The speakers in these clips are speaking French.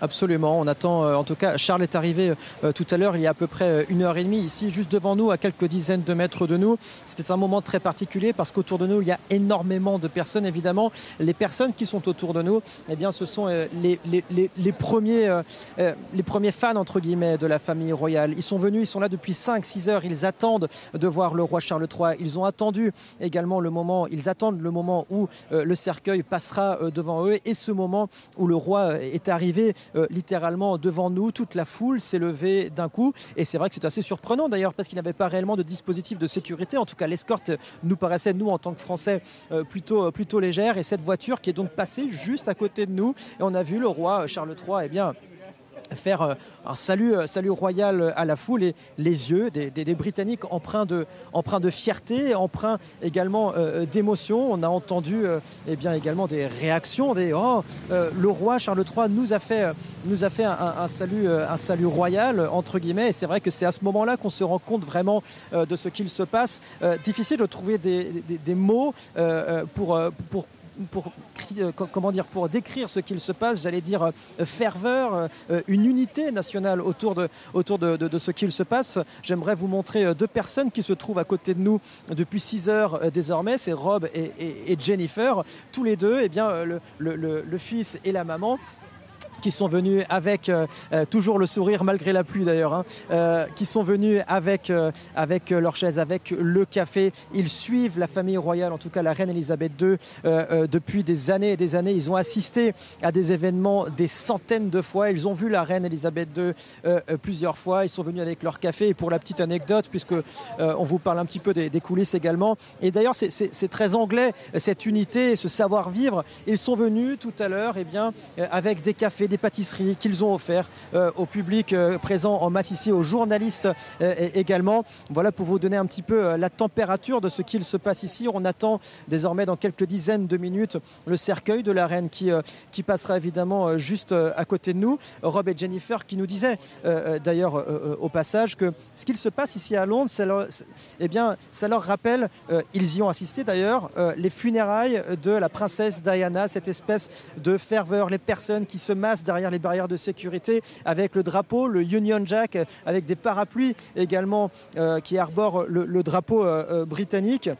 Absolument. On attend, euh, en tout cas, Charles est arrivé euh, tout à l'heure, il y a à peu près euh, une heure et demie, ici, juste devant nous, à quelques dizaines de mètres de nous. C'était un moment très particulier parce qu'autour de nous, il y a énormément de personnes, évidemment. Les personnes qui sont autour de nous, eh bien, ce sont les, premiers, les premiers fans, entre guillemets, de la famille royale. Ils sont venus, ils sont là depuis 5-6 heures, ils attendent de voir le roi Charles III. Ils ont attendu également le moment, ils attendent le moment où le cercueil passera devant eux et ce moment où le roi est arrivé euh, littéralement devant nous. Toute la foule s'est levée d'un coup. Et c'est vrai que c'est assez surprenant d'ailleurs parce qu'il n'y avait pas réellement de dispositif de sécurité. En tout cas, l'escorte nous paraissait, nous, en tant que Français, euh, plutôt, euh, plutôt légère. Et cette voiture qui est donc passée juste à côté de nous. Et on a vu le roi Charles III, eh bien, faire euh, un salut, euh, salut royal à la foule et les yeux des, Britanniques empreints de, de fierté, empreints également euh, d'émotion. On a entendu eh bien, également des réactions, des oh, le roi Charles III nous a fait, nous a fait un, salut, un salut royal, entre guillemets. Et c'est vrai que c'est à ce moment-là qu'on se rend compte vraiment de ce qu'il se passe. difficile de trouver des, des mots pour, pour pour, euh, comment dire, pour décrire ce qu'il se passe, j'allais dire euh, ferveur, euh, une unité nationale autour de, ce qu'il se passe. J'aimerais vous montrer deux personnes qui se trouvent à côté de nous depuis 6 heures désormais, c'est Rob et, Jennifer. Tous les deux, eh bien, le, fils et la maman qui sont venus avec euh, euh, toujours le sourire malgré la pluie d'ailleurs, hein, euh, qui sont venus avec, avec leur chaise, avec le café. Ils suivent la famille royale, en tout cas la reine Elisabeth II, depuis des années et des années. Ils ont assisté à des événements des centaines de fois. Ils ont vu la reine Elisabeth II plusieurs fois. Ils sont venus avec leur café. Et pour la petite anecdote, puisque on vous parle un petit peu des, coulisses également. Et d'ailleurs, c'est très anglais cette unité, ce savoir-vivre. Ils sont venus tout à l'heure, eh avec des cafés des pâtisseries qu'ils ont offert euh, au public euh, présent en masse ici, aux journalistes euh, également. Voilà pour vous donner un petit peu la température de ce qu'il se passe ici. On attend désormais dans quelques dizaines de minutes le cercueil de la reine qui, qui passera évidemment juste à côté de nous. Rob et Jennifer qui nous disaient d'ailleurs au passage que ce qu'il se passe ici à Londres, eh bien, ça leur rappelle, ils y ont assisté d'ailleurs, les funérailles de la princesse Diana, cette espèce de ferveur, les personnes qui se massent derrière les barrières de sécurité avec le drapeau, le Union Jack, avec des parapluies également euh, qui arborent le, drapeau euh, euh, britannique.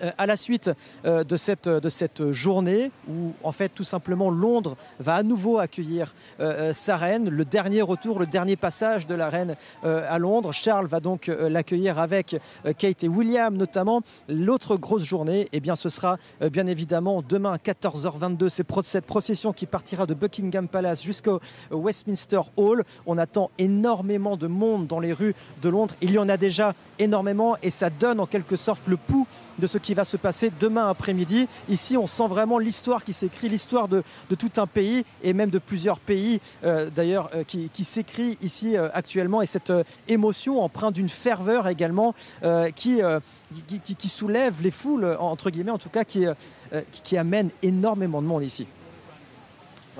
Euh, à la suite euh, de, cette, de cette journée où en fait tout simplement Londres va à nouveau accueillir euh, sa reine, le dernier retour, le dernier passage de la reine à Londres. Charles va donc l'accueillir avec Kate et William notamment. L'autre grosse journée, eh bien, ce sera bien évidemment demain à 14h22. C'est cette procession qui partira de Buckingham Palace jusqu'au Westminster Hall. On attend énormément de monde dans les rues de Londres. Il y en a déjà énormément et ça donne en quelque sorte le pouls de ce qui va se passer demain après-midi. Ici, on sent vraiment l'histoire qui s'écrit, l'histoire de, tout un pays et même de plusieurs pays euh, d'ailleurs euh, qui, s'écrit ici euh, actuellement et cette émotion empreinte d'une ferveur également qui, soulève les foules, entre guillemets, en tout cas qui, qui amène énormément de monde ici.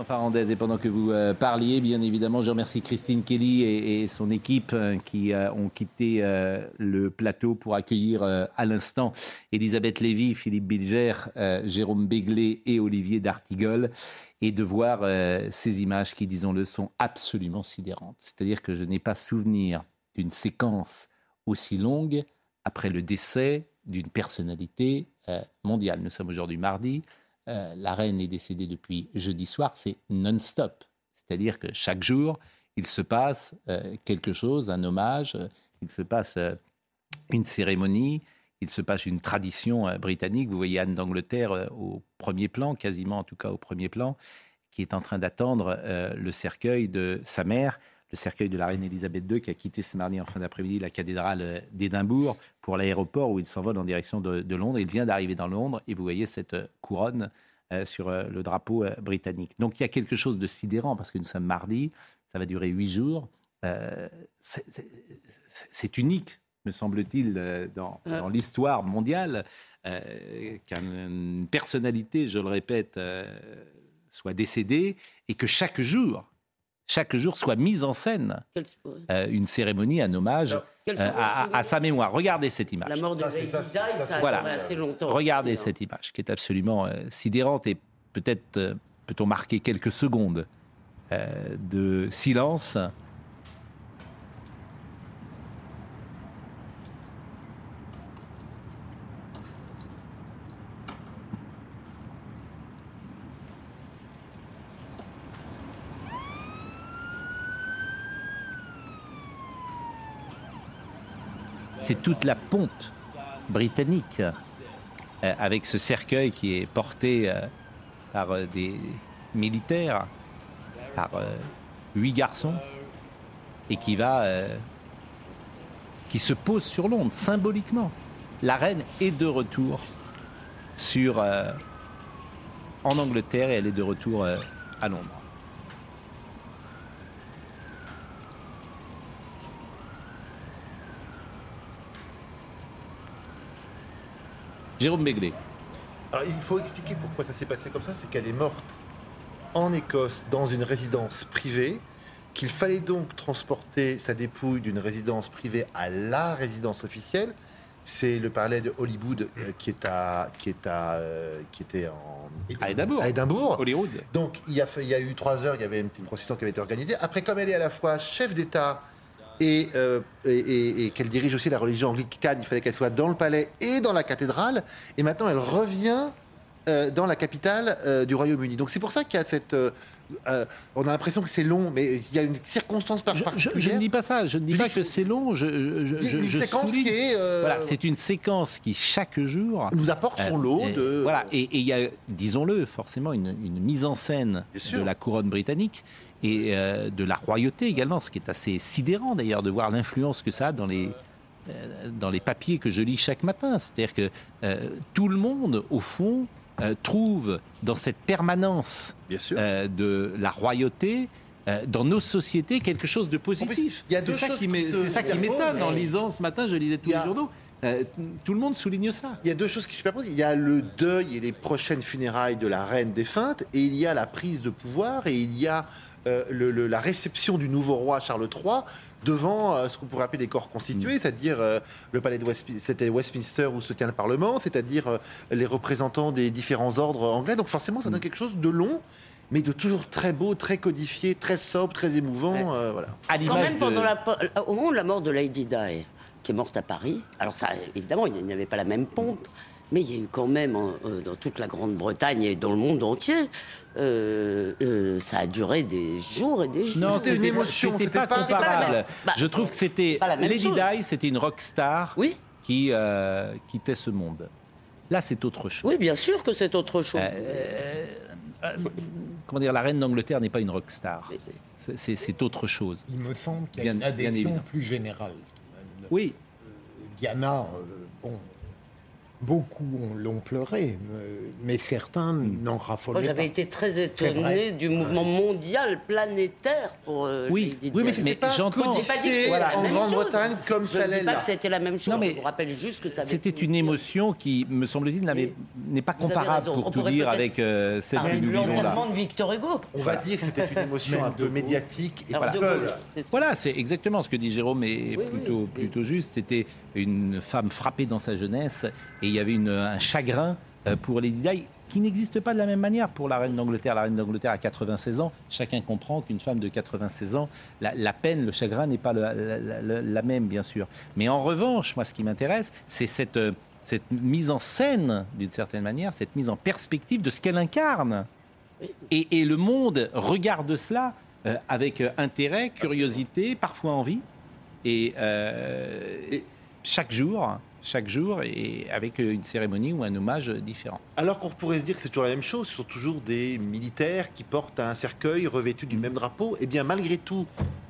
Farandez, et pendant que vous euh, parliez, bien évidemment, je remercie Christine Kelly et, son équipe euh, qui euh, ont quitté le plateau pour accueillir à l'instant Elisabeth Lévy, Philippe Bilger, Jérôme Béglé et Olivier D'Artigol, et de voir ces images qui, disons-le, sont absolument sidérantes. C'est-à-dire que je n'ai pas souvenir d'une séquence aussi longue après le décès d'une personnalité mondiale. Nous sommes aujourd'hui mardi. Euh, la reine est décédée depuis jeudi soir, c'est non-stop. C'est-à-dire que chaque jour, il se passe euh, quelque chose, un hommage, euh, il se passe une cérémonie, il se passe une tradition britannique. Vous voyez Anne d'Angleterre au premier plan, quasiment en tout cas au premier plan, qui est en train d'attendre le cercueil de sa mère, le cercueil de la reine Elisabeth II, qui a quitté ce mardi en fin d'après-midi la cathédrale d'Édimbourg pour l'aéroport où il s'envole en direction de, Londres. Il vient d'arriver dans Londres et vous voyez cette couronne sur le drapeau britannique. Donc il y a quelque chose de sidérant parce que nous sommes mardi, ça va durer huit jours. c'est unique, me semble-t-il, dans, dans l'histoire mondiale, qu'une personnalité, je le répète, soit décédée et que chaque jour, chaque jour soit mise en scène euh, une cérémonie, un hommage euh, à, sa mémoire. Regardez cette image. La mort de Lady Di, ça, a assez longtemps. Regardez cette image qui est absolument euh, sidérante et peut-être peut-on marquer quelques secondes de silence c'est toute la pompe britannique euh, avec ce cercueil qui est porté euh, par euh, des militaires, par huit garçons, et qui va, qui se pose sur l'onde symboliquement. La reine est de retour en Angleterre et elle est de retour à Londres. Jérôme Begley. Alors, il faut expliquer pourquoi ça s'est passé comme ça. C'est qu'elle est morte en Écosse dans une résidence privée, qu'il fallait donc transporter sa dépouille d'une résidence privée à la résidence officielle. C'est le palais de Hollywood euh, qui est à qui est à euh, qui était en à Édimbourg. À Édimbourg. Hollywood. Donc il y a il y a eu trois heures, il y avait une petite procession qui avait été organisée. Après, comme elle est à la fois chef d'État euh, et, qu'elle dirige aussi la religion anglicane. Il fallait qu'elle soit dans le palais et dans la cathédrale. Et maintenant, elle revient euh, dans la capitale euh, du Royaume-Uni. Donc c'est pour ça qu'il y a cette... on a l'impression que c'est long, mais il y a une circonstance particulière. Je, je, ne dis pas ça, je ne dis pas que c'est long. Je, une séquence qui est... Voilà, c'est une séquence qui, chaque jour... Nous apporte son lot de... Voilà, et il y a, disons-le, forcément une, une, mise en scène de la couronne britannique et euh, de la royauté également, ce qui est assez sidérant d'ailleurs de voir l'influence que ça a dans les, euh, dans les papiers que je lis chaque matin. C'est-à-dire que euh, tout le monde, au fond, trouve dans cette permanence de la royauté dans nos sociétés quelque chose de positif. Il y a deux choses C'est ça qui m'étonne. En lisant ce matin, je lisais tous les journaux. tout le monde souligne ça. Il y a deux choses qui se superposent. Il y a le deuil et les prochaines funérailles de la reine défunte, et il y a la prise de pouvoir, et il y a euh, la réception du nouveau roi Charles III devant euh, ce qu'on pourrait appeler les corps constitués, mm. c'est-à-dire euh, le palais de Westminster, Westminster où se tient le Parlement, c'est-à-dire les représentants des différents ordres anglais. Donc forcément, ça donne mm. quelque chose de long mais de toujours très beau, très codifié, très sobre, très émouvant. voilà. Quand même, pendant la, au moment de la mort de Lady Di, qui est morte à Paris, alors ça, évidemment, il n'y avait pas la même pompe, mais il y a eu quand même, dans toute la Grande-Bretagne et dans le monde entier, euh, euh, ça a duré des jours et des jours. Non, c'était une émotion, c'était pas, comparable. Bah, je trouve que c'était Lady Di, c'était une rock star oui. qui euh, quittait ce monde. Là, c'est autre chose. Oui, bien sûr que c'est autre chose. comment dire, la reine d'Angleterre n'est pas une rock star. C'est autre chose. Il me semble qu'il y a une adhésion plus générale. Oui. Diana, bon, Beaucoup l'ont pleuré, mais certains hmm. n'en raffolaient pas. J'avais été très étonné du mouvement mondial planétaire pour. Euh, oui, oui, mais c'était pas codifié voilà, en Grande-Bretagne comme ça l'est là. pas que c'était la même chose. Non, mais je vous rappelle juste que ça. C'était une émotion qui, me semble-t-il, n'est pas comparable pour tout dire avec euh, celle que nous vivons là. de Victor Hugo. On va dire que c'était une émotion un peu médiatique et voilà. Voilà, c'est exactement ce que dit Jérôme est plutôt plutôt juste. C'était une femme frappée dans sa jeunesse et il y avait une, un chagrin euh, pour Lady Di qui n'existe pas de la même manière pour la reine d'Angleterre. La reine d'Angleterre a 96 ans. Chacun comprend qu'une femme de 96 ans, la, peine, le chagrin n'est pas la, même, bien sûr. Mais en revanche, moi, ce qui m'intéresse, c'est cette, euh, cette mise en scène, d'une certaine manière, cette mise en perspective de ce qu'elle incarne. Et, le monde regarde cela euh, avec intérêt, curiosité, parfois envie. Et, et chaque jour, chaque jour et avec une cérémonie ou un hommage différent. Alors qu'on pourrait se dire que c'est toujours la même chose, ce sont toujours des militaires qui portent un cercueil revêtu du même drapeau, et eh bien malgré tout,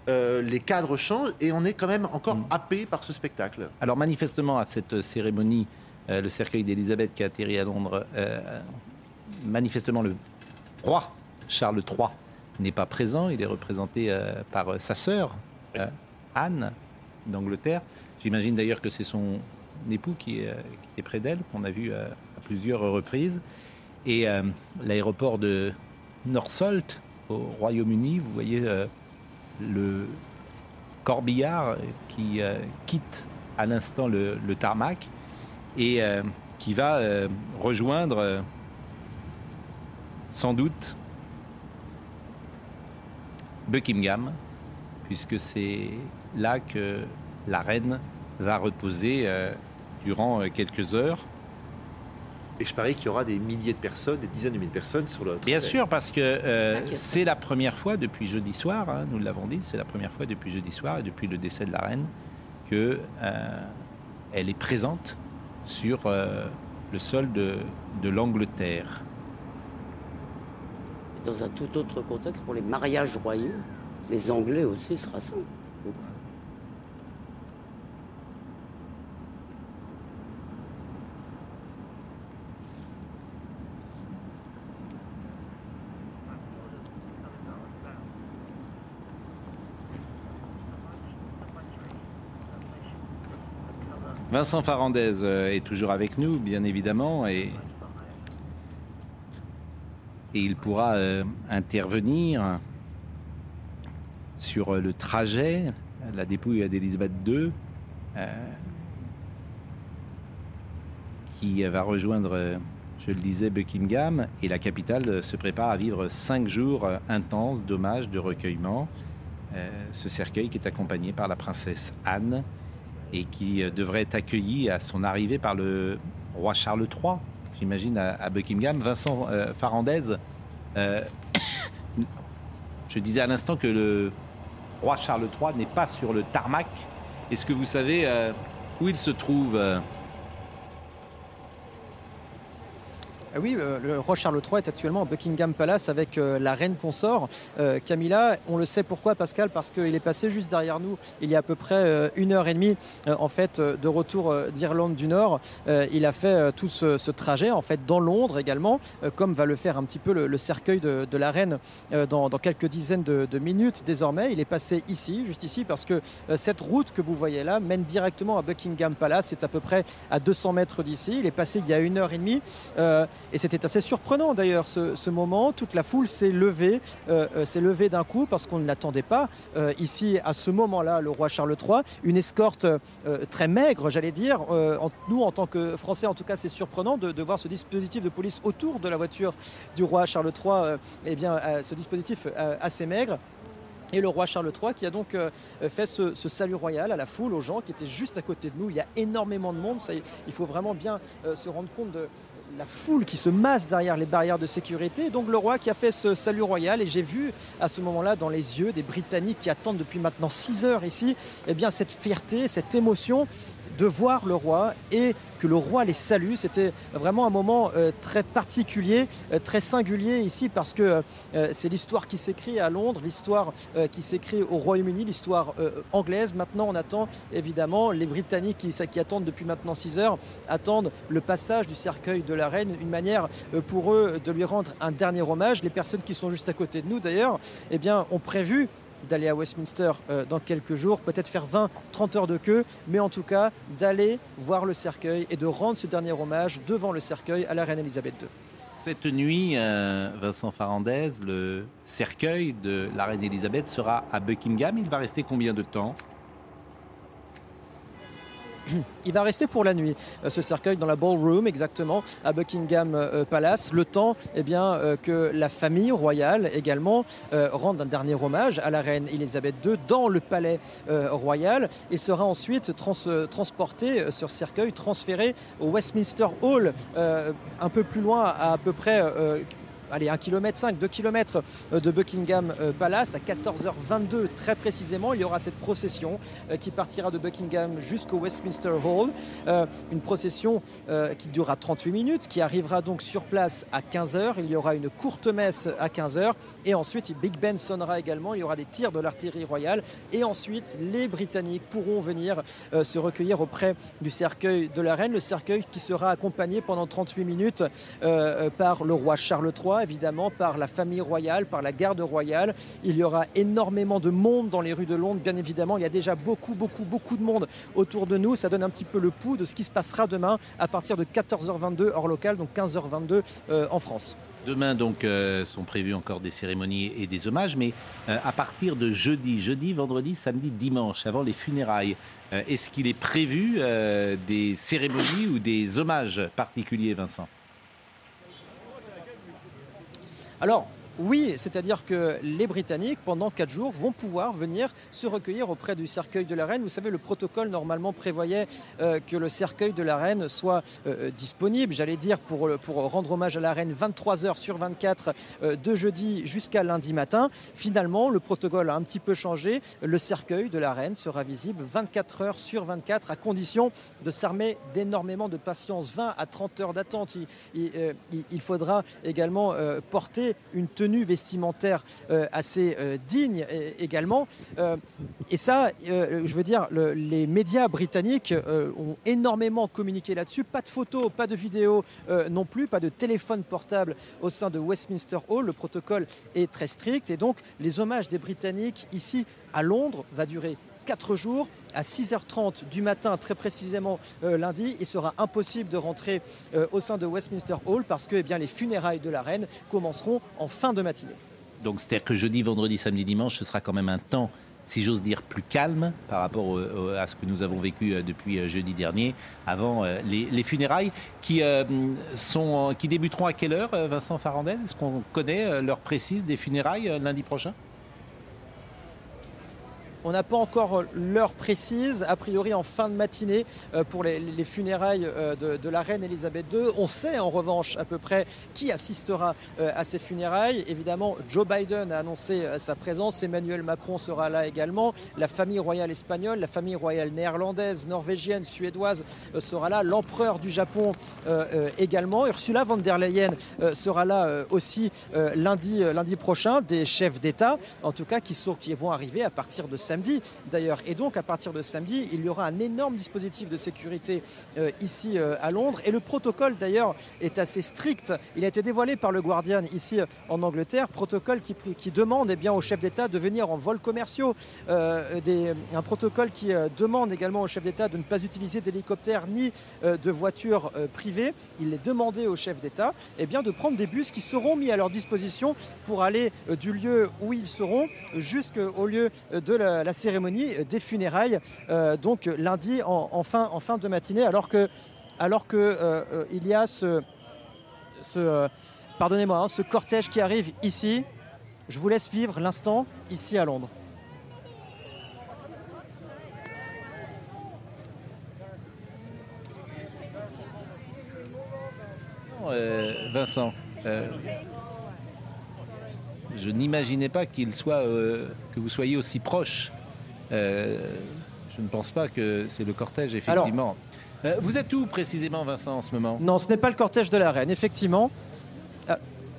euh, les cadres changent et on est quand même encore mm. happé par ce spectacle. Alors manifestement, à cette cérémonie, euh, le cercueil d'Elisabeth qui a atterri à Londres, euh, manifestement, le roi Charles III n'est pas présent. Il est représenté par sa sœur, Anne, d'Angleterre. J'imagine d'ailleurs que c'est son époux qui, était près d'elle, qu'on a vu à plusieurs reprises. Et l'aéroport de Northolt, au Royaume-Uni, vous voyez le corbillard qui quitte à l'instant le, tarmac et euh, qui va euh, rejoindre euh, sans doute Buckingham, puisque c'est là que la reine va reposer durant quelques heures. Et je parie qu'il y aura des milliers de personnes, des dizaines de milliers de personnes sur le. Bien sûr, parce que c'est la première fois depuis jeudi soir, hein, nous l'avons dit, c'est la première fois depuis jeudi soir et depuis le décès de la reine qu'elle est présente sur euh, le sol de, de l'Angleterre. Dans un tout autre contexte, pour les mariages royaux, les Anglais aussi se rassemblent. Vincent Farandez euh, est toujours avec nous, bien évidemment, et, il pourra euh, intervenir sur le trajet, la dépouille d'Elisabeth II, euh, qui va rejoindre, je le disais, Buckingham, et la capitale se prépare à vivre cinq jours intenses d'hommage, de recueillement. ce cercueil qui est accompagné par la princesse Anne et qui euh, devrait être accueilli à son arrivée par le roi Charles III, j'imagine, à, Buckingham. Vincent euh, Farandez, euh, je disais à l'instant que le roi Charles III n'est pas sur le tarmac. Est-ce que vous savez où il se trouve Ah oui, euh, le roi Charles III est actuellement à Buckingham Palace avec euh, la reine consort euh, Camilla. On le sait pourquoi, Pascal, parce qu'il est passé juste derrière nous il y a à peu près une heure et demie en fait de retour d'Irlande du Nord. il a fait tout ce, trajet en fait dans Londres également, comme va le faire un petit peu le, cercueil de, la reine dans, quelques dizaines de, de, minutes désormais. Il est passé ici, juste ici, parce que cette route que vous voyez là mène directement à Buckingham Palace. C'est à peu près à 200 mètres d'ici. Il est passé il y a une heure et demie. Et c'était assez surprenant d'ailleurs ce, moment. Toute la foule s'est levée, euh, euh, s'est levée d'un coup parce qu'on ne l'attendait pas euh, ici à ce moment-là, le roi Charles III. Une escorte très maigre, j'allais dire. nous, en tant que Français, en tout cas, c'est surprenant de, voir ce dispositif de police autour de la voiture du roi Charles III. eh bien, ce dispositif assez maigre et le roi Charles III qui a donc fait ce, salut royal à la foule, aux gens qui étaient juste à côté de nous. Il y a énormément de monde, il faut vraiment bien se rendre compte de, la foule qui se masse derrière les barrières de sécurité. Donc le roi qui a fait ce salut royal et j'ai vu à ce moment-là dans les yeux des Britanniques qui attendent depuis maintenant 6 heures ici, eh bien cette fierté, cette émotion de voir le roi et que le roi les salue. C'était vraiment un moment euh, très particulier, euh, très singulier ici parce que euh, c'est l'histoire qui s'écrit à Londres, l'histoire qui s'écrit au Royaume-Uni, l'histoire anglaise. Maintenant, on attend évidemment les Britanniques qui, attendent depuis maintenant 6 heures, attendent le passage du cercueil de la reine, une manière pour eux de lui rendre un dernier hommage. Les personnes qui sont juste à côté de nous, d'ailleurs, eh ont prévu d'aller à Westminster euh, dans quelques jours, peut-être faire 20-30 heures de queue, mais en tout cas d'aller voir le cercueil et de rendre ce dernier hommage devant le cercueil à la reine Elisabeth II. Cette nuit, euh, Vincent Farandez, le cercueil de la reine Elisabeth sera à Buckingham. Il va rester combien de temps? Il va rester pour la nuit, euh, ce cercueil dans la ballroom exactement à Buckingham euh, Palace, le temps eh bien, euh, que la famille royale également rende un dernier hommage à la reine Elisabeth II dans le palais royal. Et sera ensuite transporté sur cercueil, transféré au Westminster Hall, un peu plus loin, à peu près allez, 1 km 5, 2 km de Buckingham Palace. À 14h22, très précisément, il y aura cette procession qui partira de Buckingham jusqu'au Westminster Hall. une procession qui durera 38 minutes, qui arrivera donc sur place à 15h. Il y aura une courte messe à 15h. Et ensuite, Big Ben sonnera également. Il y aura des tirs de l'artillerie royale. Et ensuite, les Britanniques pourront venir se recueillir auprès du cercueil de la reine. Le cercueil qui sera accompagné pendant 38 minutes euh, par le roi Charles III, évidemment, par la famille royale, par la garde royale. Il y aura énormément de monde dans les rues de Londres, bien évidemment. Il y a déjà beaucoup, beaucoup, beaucoup de monde autour de nous. Ça donne un petit peu le pouls de ce qui se passera demain à partir de 14h22 hors local, donc 15h22 euh, en France. Demain, donc, euh, sont prévues encore des cérémonies et des hommages, mais à partir de jeudi, jeudi, vendredi, samedi, dimanche, avant les funérailles, euh, est-ce qu'il est prévu euh, des cérémonies ou des hommages particuliers, Vincent? Alors, oui, c'est-à-dire que les Britanniques, pendant quatre jours, vont pouvoir venir se recueillir auprès du cercueil de la reine. Vous savez, le protocole normalement prévoyait euh, que le cercueil de la reine soit euh, disponible, j'allais dire, pour, pour rendre hommage à la reine 23 heures sur 24 euh, de jeudi jusqu'à lundi matin. Finalement, le protocole a un petit peu changé. Le cercueil de la reine sera visible 24 heures sur 24 à condition de s'armer d'énormément de patience. 20 à 30 heures d'attente. Il, il, faudra également porter une tenue vestimentaire euh, assez euh, digne également. Euh, et ça, je veux dire, les médias britanniques ont énormément communiqué là-dessus. Pas de photos, pas de vidéos non plus, pas de téléphone portable au sein de Westminster Hall. Le protocole est très strict et donc les hommages des Britanniques ici à Londres va durer 4 jours à 6h30 du matin, très précisément euh, lundi. Il sera impossible de rentrer euh, au sein de Westminster Hall parce que eh bien, les funérailles de la reine commenceront en fin de matinée. Donc c'est-à-dire que jeudi, vendredi, samedi, dimanche, ce sera quand même un temps si j'ose dire, plus calme par rapport à ce que nous avons vécu euh, depuis jeudi dernier, avant les, funérailles, qui, débuteront à quelle heure, Vincent Farandel? Est-ce qu'on connaît l'heure précise des funérailles lundi prochain? On n'a pas encore l'heure précise, a priori en fin de matinée euh, pour les, funérailles euh, de, la reine Elisabeth II. On sait en revanche à peu près qui assistera euh, à ces funérailles. Évidemment, Joe Biden a annoncé sa présence, Emmanuel Macron sera là également, la famille royale espagnole, la famille royale néerlandaise, norvégienne, suédoise sera là, l'empereur du Japon également. Ursula von der Leyen sera là aussi lundi, prochain, des chefs d'État en tout cas qui, qui vont arriver à partir de samedi d'ailleurs. Et donc à partir de samedi, il y aura un énorme dispositif de sécurité euh, ici euh, à Londres. Et le protocole d'ailleurs est assez strict. Il a été dévoilé par le Guardian ici en Angleterre, protocole qui, demande eh bien, aux chefs d'État de venir en vols commerciaux, euh, un protocole qui demande également aux chefs d'État de ne pas utiliser d'hélicoptères ni de voitures privées. Il est demandé aux chefs d'État eh bien, de prendre des bus qui seront mis à leur disposition pour aller du lieu où ils seront jusqu'au lieu de la, la cérémonie des funérailles, euh, donc lundi en, fin, en, fin, de matinée, alors que, alors que euh, euh, il y a ce, ce pardonnez-moi, hein, ce cortège qui arrive ici. Je vous laisse vivre l'instant ici à Londres. Vincent, je n'imaginais pas qu'il soit, que vous soyez aussi proche euh, je ne pense pas que c'est le cortège, effectivement. Euh, vous êtes où précisément, Vincent, en ce moment? Non, ce n'est pas le cortège de la reine, effectivement.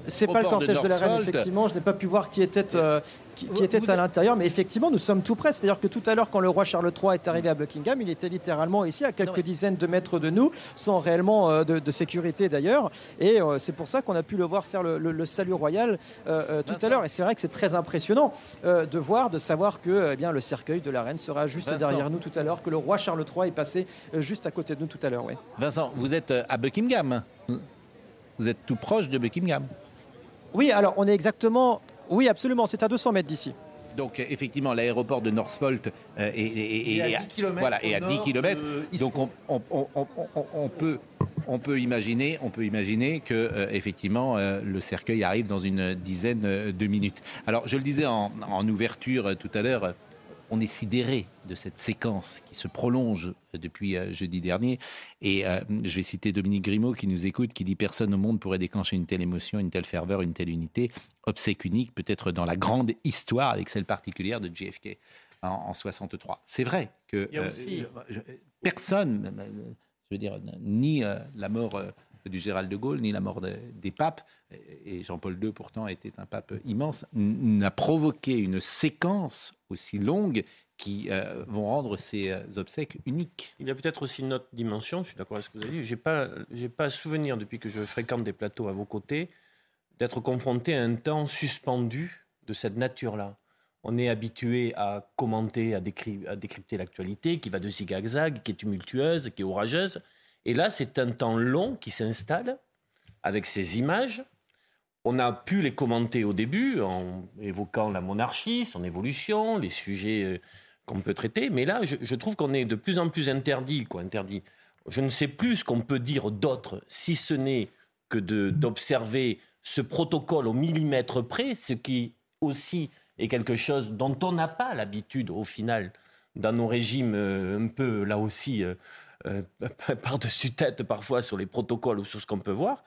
C'est pas le cortège de, la reine, effectivement. Je n'ai pas pu voir qui était, euh, qui, était à l'intérieur, mais effectivement, nous sommes tout près. C'est-à-dire que tout à l'heure, quand le roi Charles III est arrivé à Buckingham, il était littéralement ici, à quelques dizaines de mètres de nous, sans réellement euh, de, sécurité d'ailleurs. Et euh, c'est pour ça qu'on a pu le voir faire le, salut royal tout à l'heure. Et c'est vrai que c'est très impressionnant de voir, de savoir que eh bien, le cercueil de la reine sera juste derrière nous tout à l'heure, que le roi Charles III est passé juste à côté de nous tout à l'heure. Vincent, vous êtes à Buckingham. Vous êtes tout proche de Buckingham. Oui, alors on est exactement. Oui, absolument, c'est à 200 mètres d'ici. Donc effectivement, l'aéroport de Northvolt euh, est, à 10 km. Voilà, et à 10 km. donc on, peut, on peut imaginer, on peut imaginer que euh, effectivement euh, le cercueil arrive dans une dizaine de minutes. Alors je le disais en, ouverture tout à l'heure on est sidéré de cette séquence qui se prolonge depuis euh, jeudi dernier. Et euh, je vais citer Dominique Grimaud qui nous écoute, qui dit Personne au monde pourrait déclencher une telle émotion, une telle ferveur, une telle unité. Obsèque unique, peut-être dans la grande histoire, avec celle particulière de JFK en, 63. C'est vrai que personne, je veux dire, ni la mort du Gérald de Gaulle, ni la mort des papes, et Jean-Paul II pourtant était un pape immense, n'a provoqué une séquence aussi longue qui euh, vont rendre ces euh, obsèques uniques. Il y a peut-être aussi une autre dimension, je suis d'accord avec ce que vous avez dit, je n'ai pas, pas souvenir depuis que je fréquente des plateaux à vos côtés d'être confronté à un temps suspendu de cette nature-là. On est habitué à commenter, à, à décrypter l'actualité qui va de zig à zag, qui est tumultueuse, qui est orageuse. Et là, c'est un temps long qui s'installe avec ces images. On a pu les commenter au début en évoquant la monarchie, son évolution, les sujets euh, qu'on peut traiter. Mais là, je, trouve qu'on est de plus en plus interdit, interdit. Je ne sais plus ce qu'on peut dire d'autre, si ce n'est que d'observer ce protocole au millimètre près, ce qui aussi est quelque chose dont on n'a pas l'habitude au final dans nos régimes euh, un peu là aussi euh, euh, par-dessus tête parfois sur les protocoles ou sur ce qu'on peut voir.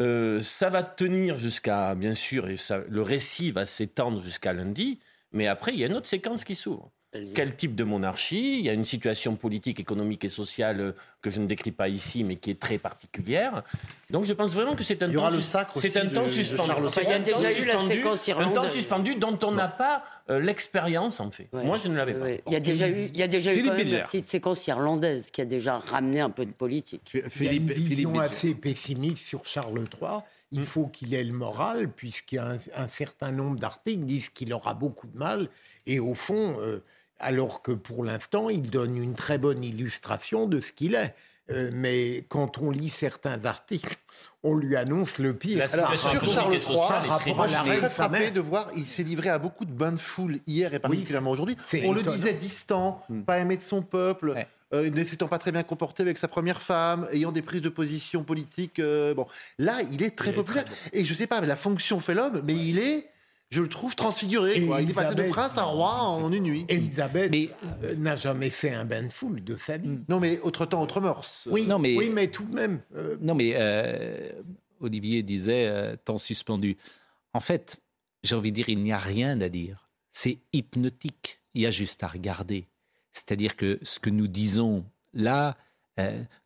Euh, ça va tenir jusqu'à, bien sûr, et le récit va s'étendre jusqu'à lundi, mais après, il y a une autre séquence qui s'ouvre. Quel type de monarchie? Il y a une situation politique, économique et sociale euh, que je ne décris pas ici, mais qui est très particulière. Donc je pense vraiment que c'est un temps, c'est un temps suspendu. il y a déjà eu la séquence Un temps suspendu dont on n'a pas euh, l'expérience en fait. Moi, je ne l'avais pas. Il y a déjà eu, il y a déjà eu une petite séquence irlandaise qui a déjà ramené un peu de politique. Philippe, il y a une vision assez pessimiste sur Charles III. Il hmm. faut qu'il ait le moral, puisqu'il y a un, certain nombre d'articles disent qu'il aura beaucoup de mal. Et au fond, euh, alors que pour l'instant, il donne une très bonne illustration de ce qu'il est. Euh, mais quand on lit certains articles, on lui annonce le pire. Alors, sur Charles III, moi, je suis très frappé de voir, il s'est livré à beaucoup de bains de foule hier et particulièrement aujourd'hui. On le disait distant, hmm. pas aimé de son peuple. Euh, ne s'étant pas très bien comporté avec sa première femme, ayant des prises de position politiques. Euh, bon, là, il est très populaire. Et je sais pas, la fonction fait l'homme, mais il est je le trouve transfiguré. Il est passé de prince à roi en une nuit. Elisabeth euh, n'a jamais fait un bain de foule de sa vie. Non, mais autre temps, autre mœurs. Oui, non, mais, oui, mais tout de même. Euh, non, mais euh, Olivier disait temps suspendu. En fait, j'ai envie de dire, il n'y a rien à dire. C'est hypnotique. Il y a juste à regarder. C'est-à-dire que ce que nous disons là,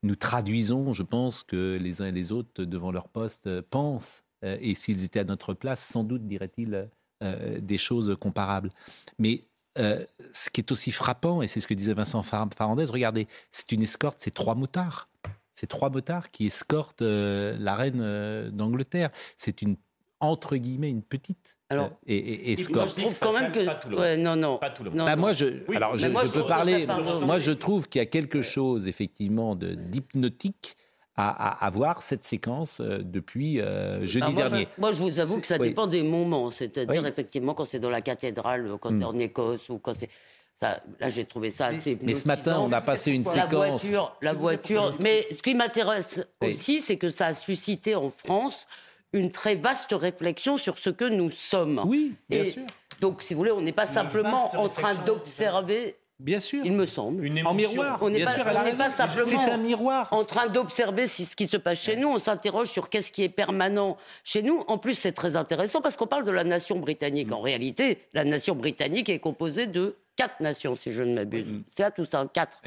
nous traduisons, je pense, que les uns et les autres, devant leur poste, pensent. et s'ils étaient à notre place, sans doute diraient-ils des choses comparables. Mais euh, ce qui est aussi frappant, et c'est ce que disait Vincent Farandez, regardez, c'est une escorte, c'est trois motards. C'est trois motards qui escortent euh, la reine d'Angleterre. C'est une entre guillemets une petite alors, et, escorte. je trouve quand même que ouais, non non. Pas tout le monde. Bah, moi je alors je, je peux parler. Moi je trouve qu'il y a quelque chose effectivement de d'hypnotique à, avoir cette séquence euh, depuis euh, jeudi dernier. moi, je vous avoue que ça dépend des moments. C'est-à-dire, effectivement, quand c'est dans la cathédrale, quand c'est hmm. en Écosse ou quand c'est. Ça, là, j'ai trouvé ça assez. Mais ce matin, on a passé une séquence. La voiture, la voiture. Mais ce qui m'intéresse aussi, c'est que ça a suscité en France une très vaste réflexion sur ce que nous sommes. Oui, bien sûr. Donc, si vous voulez, on n'est pas simplement en train d'observer Bien sûr. Il me semble. en miroir. On n'est pas, pas, simplement c'est un miroir. en train d'observer ce qui se passe chez nous. On s'interroge sur qu'est-ce qui est permanent chez nous. En plus, c'est très intéressant parce qu'on parle de la nation britannique. En réalité, la nation britannique est composée de quatre nations, si je ne m'abuse. C'est à tout ça, quatre.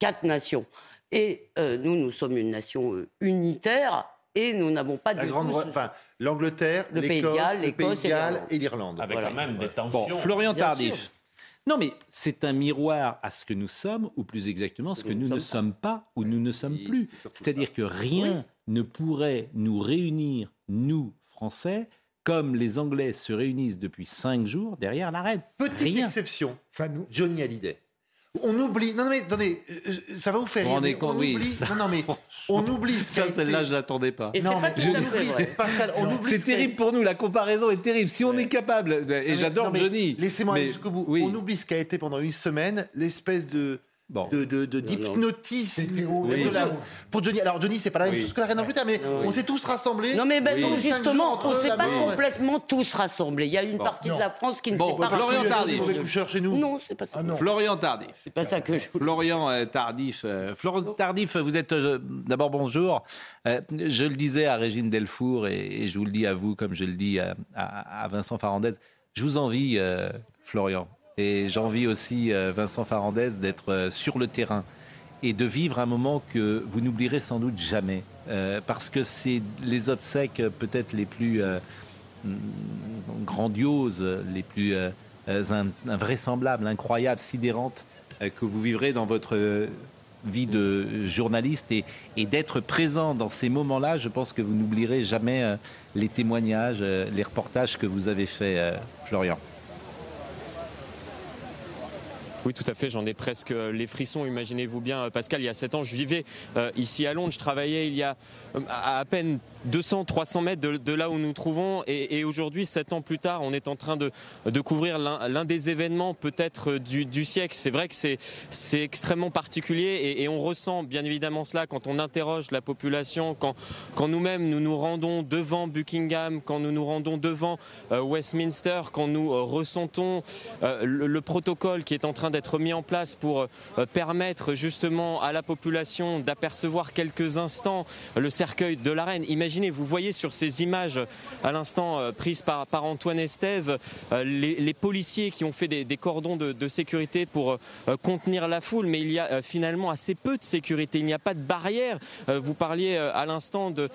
Quatre nations. Et euh, nous, nous sommes une nation euh, unitaire et nous n'avons pas de. grande, enfin, l'Angleterre, l'Écosse, le Pays de Galles et l'Irlande. Avec quand même des tensions. Bon, Florian Tardif. Non, mais c'est un miroir à ce que nous sommes, ou plus exactement, ce que nous ne sommes pas ou nous ne sommes plus. C'est-à-dire que rien ne pourrait nous réunir, nous, Français, comme les Anglais se réunissent depuis cinq jours derrière la reine. Petite exception, Johnny Hallyday. On oublie. Non, mais attendez, euh, ça va vous faire rire. on oublie. Non, non, mais on oublie. Ça, celle-là, je l'attendais pas. non, mais je Pascal, on oublie. C'est terrible pour nous. La comparaison est terrible. Si on est capable, et j'adore Johnny. Laissez-moi aller jusqu'au bout. On oublie ce qu'a été pendant une semaine l'espèce de de, de, d'hypnotisme pour Johnny. Alors Johnny, c'est pas la même chose que la reine d'Angleterre, mais on s'est tous rassemblés. Non mais ben, justement, on s'est pas complètement tous rassemblés. Il y a une partie de la France qui ne s'est pas Florian Tardif. chez nous. Non, c'est pas ça. Ah Florian Tardif. C'est pas ça que je. Florian euh, Tardif. Euh, Florian Tardif, vous êtes euh, d'abord bonjour. je le disais à Régine Delfour et, je vous le dis à vous, comme je le dis à, à Vincent Farandez. Je vous envie, Florian. Et j'envie aussi euh, Vincent Farandez d'être euh, sur le terrain et de vivre un moment que vous n'oublierez sans doute jamais. Euh, parce que c'est les obsèques peut-être les plus mm, grandioses, les plus invraisemblables, incroyables, sidérantes que vous vivrez dans votre vie de journaliste et d'être présent dans ces moments-là, je pense que vous n'oublierez jamais les témoignages, les reportages que vous avez faits, Florian. Oui, tout à fait. J'en ai presque les frissons. Imaginez-vous bien, Pascal, il y a 7 ans, je vivais euh, ici à Londres. Je travaillais il y a euh, à, peine 200, 300 mètres de, là où nous trouvons. Et, aujourd'hui, 7 ans plus tard, on est en train de, couvrir l'un des événements peut-être du, siècle. C'est vrai que c'est extrêmement particulier et, on ressent bien évidemment cela quand on interroge la population, quand, nous-mêmes nous nous rendons devant Buckingham, quand nous nous rendons devant euh, Westminster, quand nous ressentons le, le protocole qui est en train d'être mis en place pour euh, permettre justement à la population d'apercevoir quelques instants le cercueil de la reine. Imaginez, vous voyez sur ces images à l'instant euh, prises par, par Antoine Estève, euh, les, policiers qui ont fait des, cordons de, sécurité pour contenir la foule, mais il y a finalement assez peu de sécurité, il n'y a pas de barrière. Vous parliez à l'instant de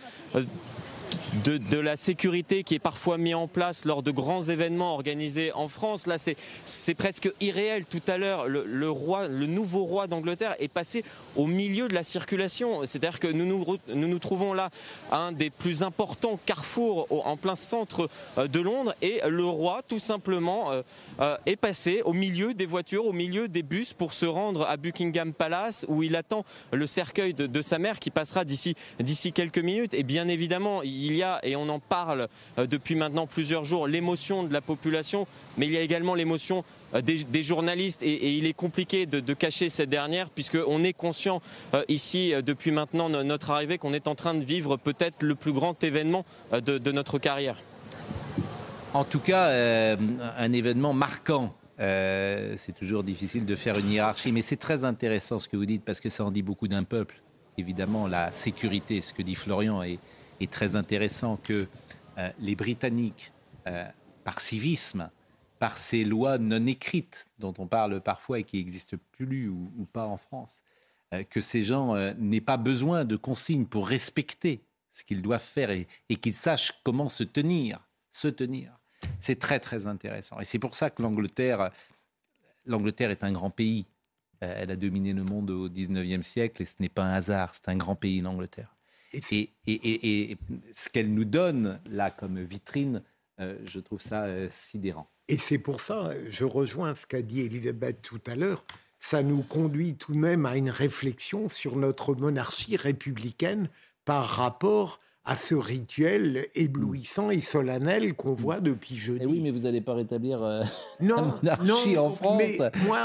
de, la sécurité qui est parfois mis en place lors de grands événements organisés en France. Là, c'est presque irréel. Tout à l'heure, le, roi, le nouveau roi d'Angleterre est passé au milieu de la circulation. C'est-à-dire que nous nous, nous nous, trouvons là à un des plus importants carrefours en plein centre euh, de Londres et le roi, tout simplement, euh, euh, est passé au milieu des voitures, au milieu des bus pour se rendre à Buckingham Palace où il attend le cercueil de, de sa mère qui passera d'ici quelques minutes. Et bien évidemment, il y a, et on en parle euh, depuis maintenant plusieurs jours, l'émotion de la population, mais il y a également l'émotion euh, des, journalistes et, il est compliqué de, cacher cette dernière puisqu'on est conscient euh, ici depuis maintenant notre arrivée qu'on est en train de vivre peut-être le plus grand événement de, notre carrière. En tout cas, un événement marquant. c'est toujours difficile de faire une hiérarchie, mais c'est très intéressant ce que vous dites parce que ça en dit beaucoup d'un peuple. Évidemment, la sécurité, ce que dit Florian, est très intéressant que euh, les Britanniques, euh, par civisme, par ces lois non écrites dont on parle parfois et qui n'existent plus ou, pas en France, euh, que ces gens n'aient pas besoin de consignes pour respecter ce qu'ils doivent faire et, qu'ils sachent comment se tenir, se tenir. C'est très très intéressant. Et c'est pour ça que l'Angleterre, l'Angleterre est un grand pays. Elle a dominé le monde au 19e siècle et ce n'est pas un hasard, c'est un grand pays l'Angleterre. Et, ce qu'elle nous donne là comme vitrine, euh, je trouve ça euh, sidérant. Et c'est pour ça, je rejoins ce qu'a dit Elisabeth tout à l'heure, ça nous conduit tout de même à une réflexion sur notre monarchie républicaine par rapport à ce rituel éblouissant et solennel qu'on voit depuis jeudi. Eh oui, mais vous n'allez pas rétablir euh, la monarchie en France.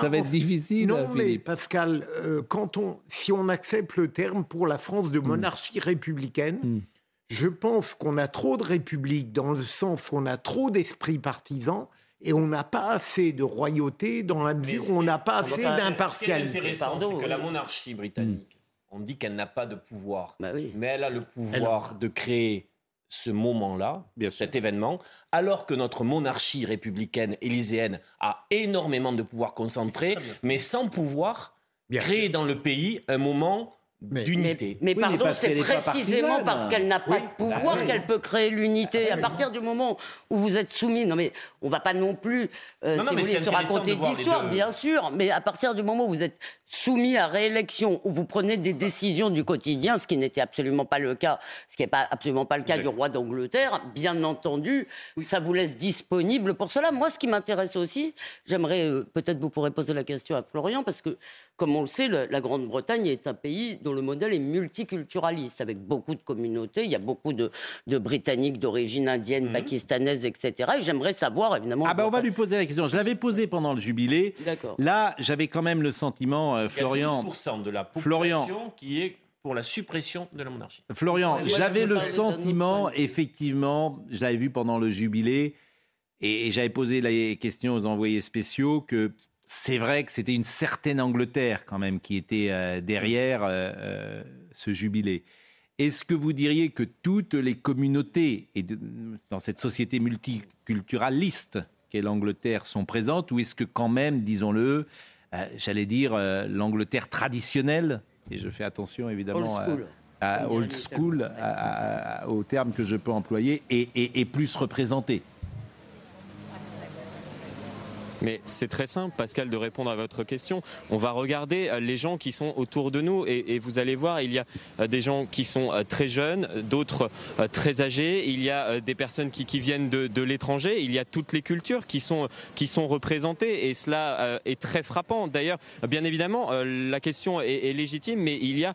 ça va être difficile. Non, mais Pascal, euh, quand on, si on accepte le terme pour la France de hmm. monarchie républicaine, hmm. je pense qu'on a trop de république dans le sens où on a trop d'esprit partisan et on n'a pas assez de royauté dans la mesure où on n'a pas assez d'impartialité. C'est que la monarchie britannique on dit qu'elle n'a pas de pouvoir. Bah mais elle a le pouvoir de créer ce moment-là, cet événement, alors que notre monarchie républicaine élyséenne a énormément de pouvoir concentré, mais sans pouvoir créer dans le pays un moment d'unité. Mais, pardon, c'est précisément parce qu'elle n'a pas de pouvoir bah qu'elle peut créer l'unité. À partir du moment où vous êtes soumis, non mais on va pas non plus, euh, si vous voulez, se raconter d'histoire, bien sûr, mais à partir du moment où vous êtes soumis à réélection, où vous prenez des décisions du quotidien, ce qui n'était absolument pas le cas, ce qui n'est pas absolument pas le cas du roi d'Angleterre, bien entendu, ça vous laisse disponible pour cela. Moi, ce qui m'intéresse aussi, j'aimerais, euh, peut-être vous pourrez poser la question à Florian, parce que, comme on le sait, la Grande-Bretagne est un pays dont le modèle est multiculturaliste, avec beaucoup de communautés. Il y a beaucoup de, de Britanniques d'origine indienne, Mhm. pakistanaise, etc. Et j'aimerais savoir, évidemment. Ah ben on va lui poser la question. Je l'avais posée pendant le jubilé. D'accord. Là, j'avais quand même le sentiment, euh, Il y a Florian. 12% de la population Florian. qui est pour la suppression de la monarchie. Florian, Ouais, j'avais le sentiment, effectivement, je l'avais vu pendant le jubilé, et, et j'avais posé la question aux envoyés spéciaux, que c'est vrai que c'était une certaine Angleterre quand même qui était euh, derrière euh, euh, ce jubilé. Est-ce que vous diriez que toutes les communautés et de- dans cette société multiculturaliste qu'est l'Angleterre sont présentes, ou est-ce que quand même, disons-le, euh, j'allais dire l'Angleterre traditionnelle, et je fais attention évidemment Old à- old school, à- à- au terme que je peux employer, et plus représenté. Mais c'est très simple, Pascal, de répondre à votre question. On va regarder euh, les gens qui sont autour de nous et, vous allez voir, il y a euh, des gens qui sont euh, très jeunes, d'autres très âgés, il y a des personnes qui, viennent de, l'étranger, il y a toutes les cultures qui sont, représentées et cela est très frappant. D'ailleurs, bien évidemment, la question est, est légitime, mais il y a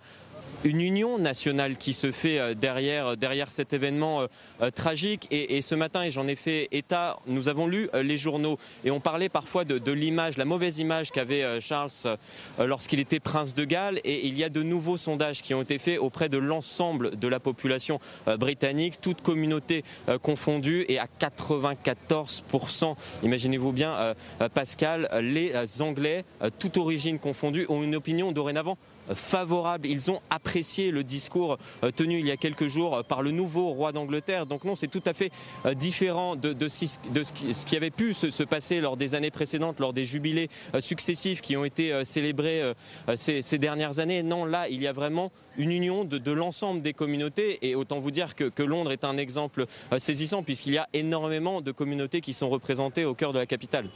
une union nationale qui se fait euh, derrière, derrière cet événement euh, euh, tragique. Et, ce matin, et j'en ai fait état, nous avons lu euh, les journaux et on parlait parfois de, de l'image, la mauvaise image qu'avait euh, Charles euh, lorsqu'il était prince de Galles. Et il y a de nouveaux sondages qui ont été faits auprès de l'ensemble de la population euh, britannique, toute communauté euh, confondue, et à 94%, imaginez-vous bien, euh, euh, Pascal, euh, les euh, Anglais, euh, toute origine confondue, ont une opinion dorénavant euh, favorable. Ils ont apprécié le discours euh, tenu il y a quelques jours euh, par le nouveau roi d'Angleterre. Donc non, c'est tout à fait euh, différent de, ce, qui, avait pu se, se passer lors des années précédentes, lors des jubilés successifs qui ont été célébrés ces, dernières années. Non, là, il y a vraiment une union de, l'ensemble des communautés. Et autant vous dire que, Londres est un exemple saisissant puisqu'il y a énormément de communautés qui sont représentées au cœur de la capitale.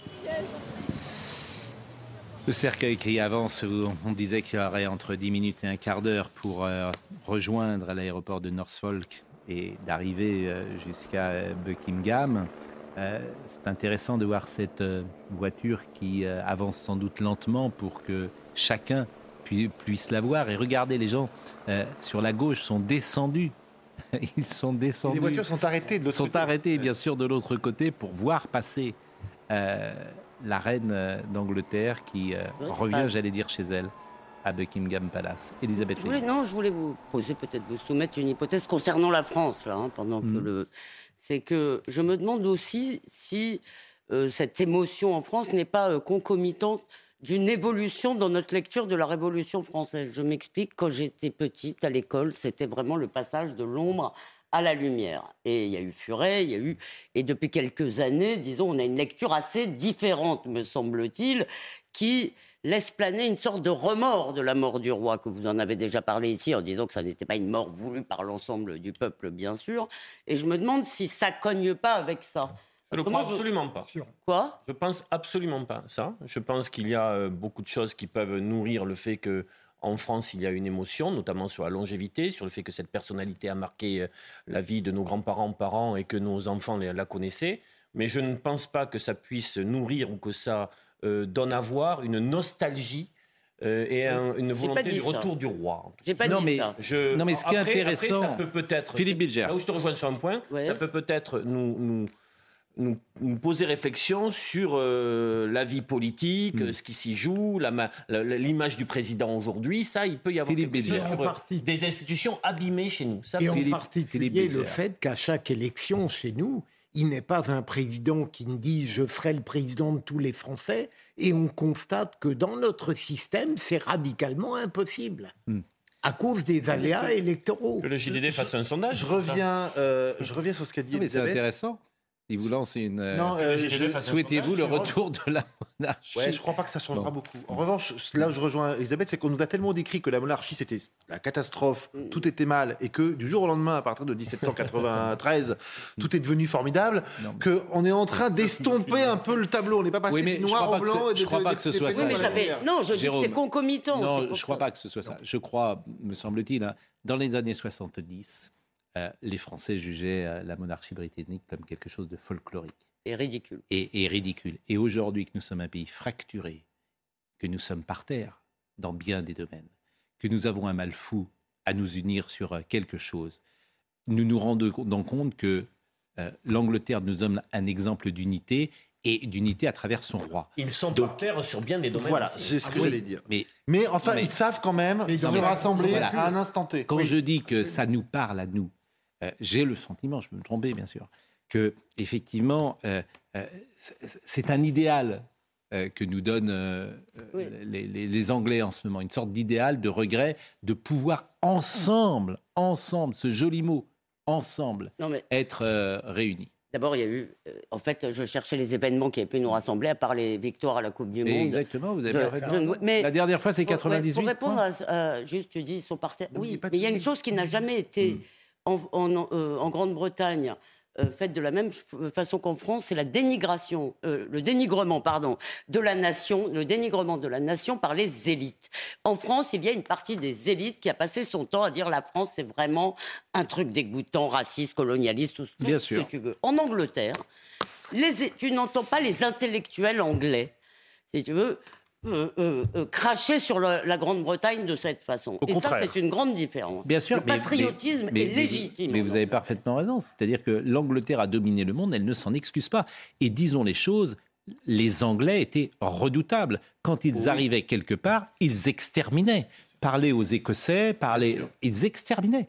Le cercueil qui avance, on disait qu'il y aurait entre 10 minutes et un quart d'heure pour euh, rejoindre l'aéroport de Norfolk et d'arriver euh, jusqu'à euh, Buckingham. Euh, c'est intéressant de voir cette voiture qui avance sans doute lentement pour que chacun pu- puisse la voir. Et regardez, les gens sur la gauche sont descendus. Ils sont descendus. Les voitures sont arrêtées de l'autre sont côté. arrêtés bien sûr de l'autre côté pour voir passer euh, la reine euh, d'Angleterre qui euh, revient, j'allais dire, chez elle à Buckingham Palace. Elisabeth Je voulais, non, je voulais vous poser peut-être vous soumettre une hypothèse concernant la France là, hein, pendant que Mhm. le, c'est que je me demande aussi si euh, cette émotion en France n'est pas euh, concomitante d'une évolution dans notre lecture de la Révolution française. Je m'explique. Quand j'étais petite à l'école, c'était vraiment le passage de l'ombre à la lumière. Et il y a eu Furet, il y a eu et depuis quelques années, disons, on a une lecture assez différente, me semble-t-il, qui laisse planer une sorte de remords de la mort du roi, que vous en avez déjà parlé ici, en disant que ça n'était pas une mort voulue par l'ensemble du peuple, bien sûr. Et je me demande si ça cogne pas avec ça. Je ne je- absolument pas. Quoi? Je pense absolument pas ça. Je pense qu'il y a euh, beaucoup de choses qui peuvent nourrir le fait que en France, il y a une émotion, notamment sur la longévité, sur le fait que cette personnalité a marqué euh, la vie de nos grands-parents, parents, et que nos enfants la connaissaient. Mais je ne pense pas que ça puisse nourrir ou que ça euh, donne à voir une nostalgie euh, et un- une volonté du ça. retour du roi. J'ai pas Non, dit mais- ça. je- Non, mais ce qui est après- intéressant- après, ça peut peut-être. Philippe Bilger. Là où je te rejoins sur un point, Ouais. ça peut peut-être nous, nous, nous, nous poser réflexion sur euh, la vie politique, Hmm. ce qui s'y joue, l'image du président aujourd'hui. Ça, il peut y avoir Philippe quelque chose sur En euh, partie. des institutions abîmées chez nous. Ça, Et en Philippe- particulier Philippe le fait qu'à chaque élection chez nous, il n'est pas un président qui nous dit je serai le président de tous les Français. Et on constate que dans notre système, c'est radicalement impossible. Hmm. À cause des aléas électoraux. que le JDD fasse un sondage. Je reviens, euh, je reviens sur ce qu'a dit Non, mais c'est intéressant. Il vous lance une. euh, Non, euh, je- Souhaitez-vous le retour de la monarchie Ouais, je crois pas que ça changera Bon. beaucoup. En revanche, là où je rejoins Elisabeth, c'est qu'on nous a tellement décrit que la monarchie c'était la catastrophe, tout était mal, et que du jour au lendemain, à partir de 1793, tout est devenu formidable, Non, mais- que on est en train d'estomper un peu le tableau. On n'est pas passé Oui, du noir crois au pas que blanc. je crois pas que ce soit ça. fait. Non, je dis que c'est concomitant. Non, je crois ça. pas que ce soit ça. Je crois, me semble-t-il, hein, dans les années 70, euh, les Français jugeaient euh, la monarchie britannique comme quelque chose de folklorique C'est ridicule. et, et ridicule. Et aujourd'hui que nous sommes un pays fracturé, que nous sommes par terre dans bien des domaines, que nous avons un mal fou à nous unir sur euh, quelque chose. Nous nous rendons compte que euh, l'Angleterre nous donne un exemple d'unité et d'unité à travers son roi. Ils sont Donc, par sur bien des domaines. Voilà, c'est ce que Ah j'allais dire. Mais, mais enfin, ils savent quand même se rassembler à un instant T. Quand je dis que ça nous parle à nous, euh, j'ai le sentiment, je peux me tromper bien sûr, que effectivement, euh, euh, c'est un idéal euh, que nous donnent euh, Oui. les, les- les Anglais en ce moment, une sorte d'idéal, de regret, de pouvoir ensemble, ensemble, ce joli mot, ensemble, Non, mais être euh, réunis. d'abord, il y a eu. euh, en fait, je cherchais les événements qui avaient pu nous rassembler, à part les victoires à la Coupe du Monde. Exactement, vous avez Je- je mais- La dernière fois, c'est Pour- ouais, 98. Pour répondre points. à, juste, tu dis, ils sont par terre. N'oubliez Oui, mais il y a une chose qui n'a jamais été en, en- euh, en Grande-Bretagne euh, faite de la même f- façon qu'en France, c'est la dénigration, euh, le dénigrement, pardon, de la nation, le dénigrement de la nation par les élites. En France, il y a une partie des élites qui a passé son temps à dire la France, c'est vraiment un truc dégoûtant, raciste, colonialiste, tout, tout Bien ce sûr. que tu veux. En Angleterre, les, tu n'entends pas les intellectuels anglais, si tu veux, euh, euh, euh, cracher sur le- la Grande-Bretagne de cette façon. Au Et ça, contraire. c'est une grande différence. Bien sûr, le mais- patriotisme mais- est mais- légitime. Mais vous avez parfaitement raison. C'est-à-dire que l'Angleterre a dominé le monde, elle ne s'en excuse pas. Et disons les choses, les Anglais étaient redoutables. Quand ils arrivaient quelque part, ils exterminaient. Parler aux Écossais, parler, ils exterminaient.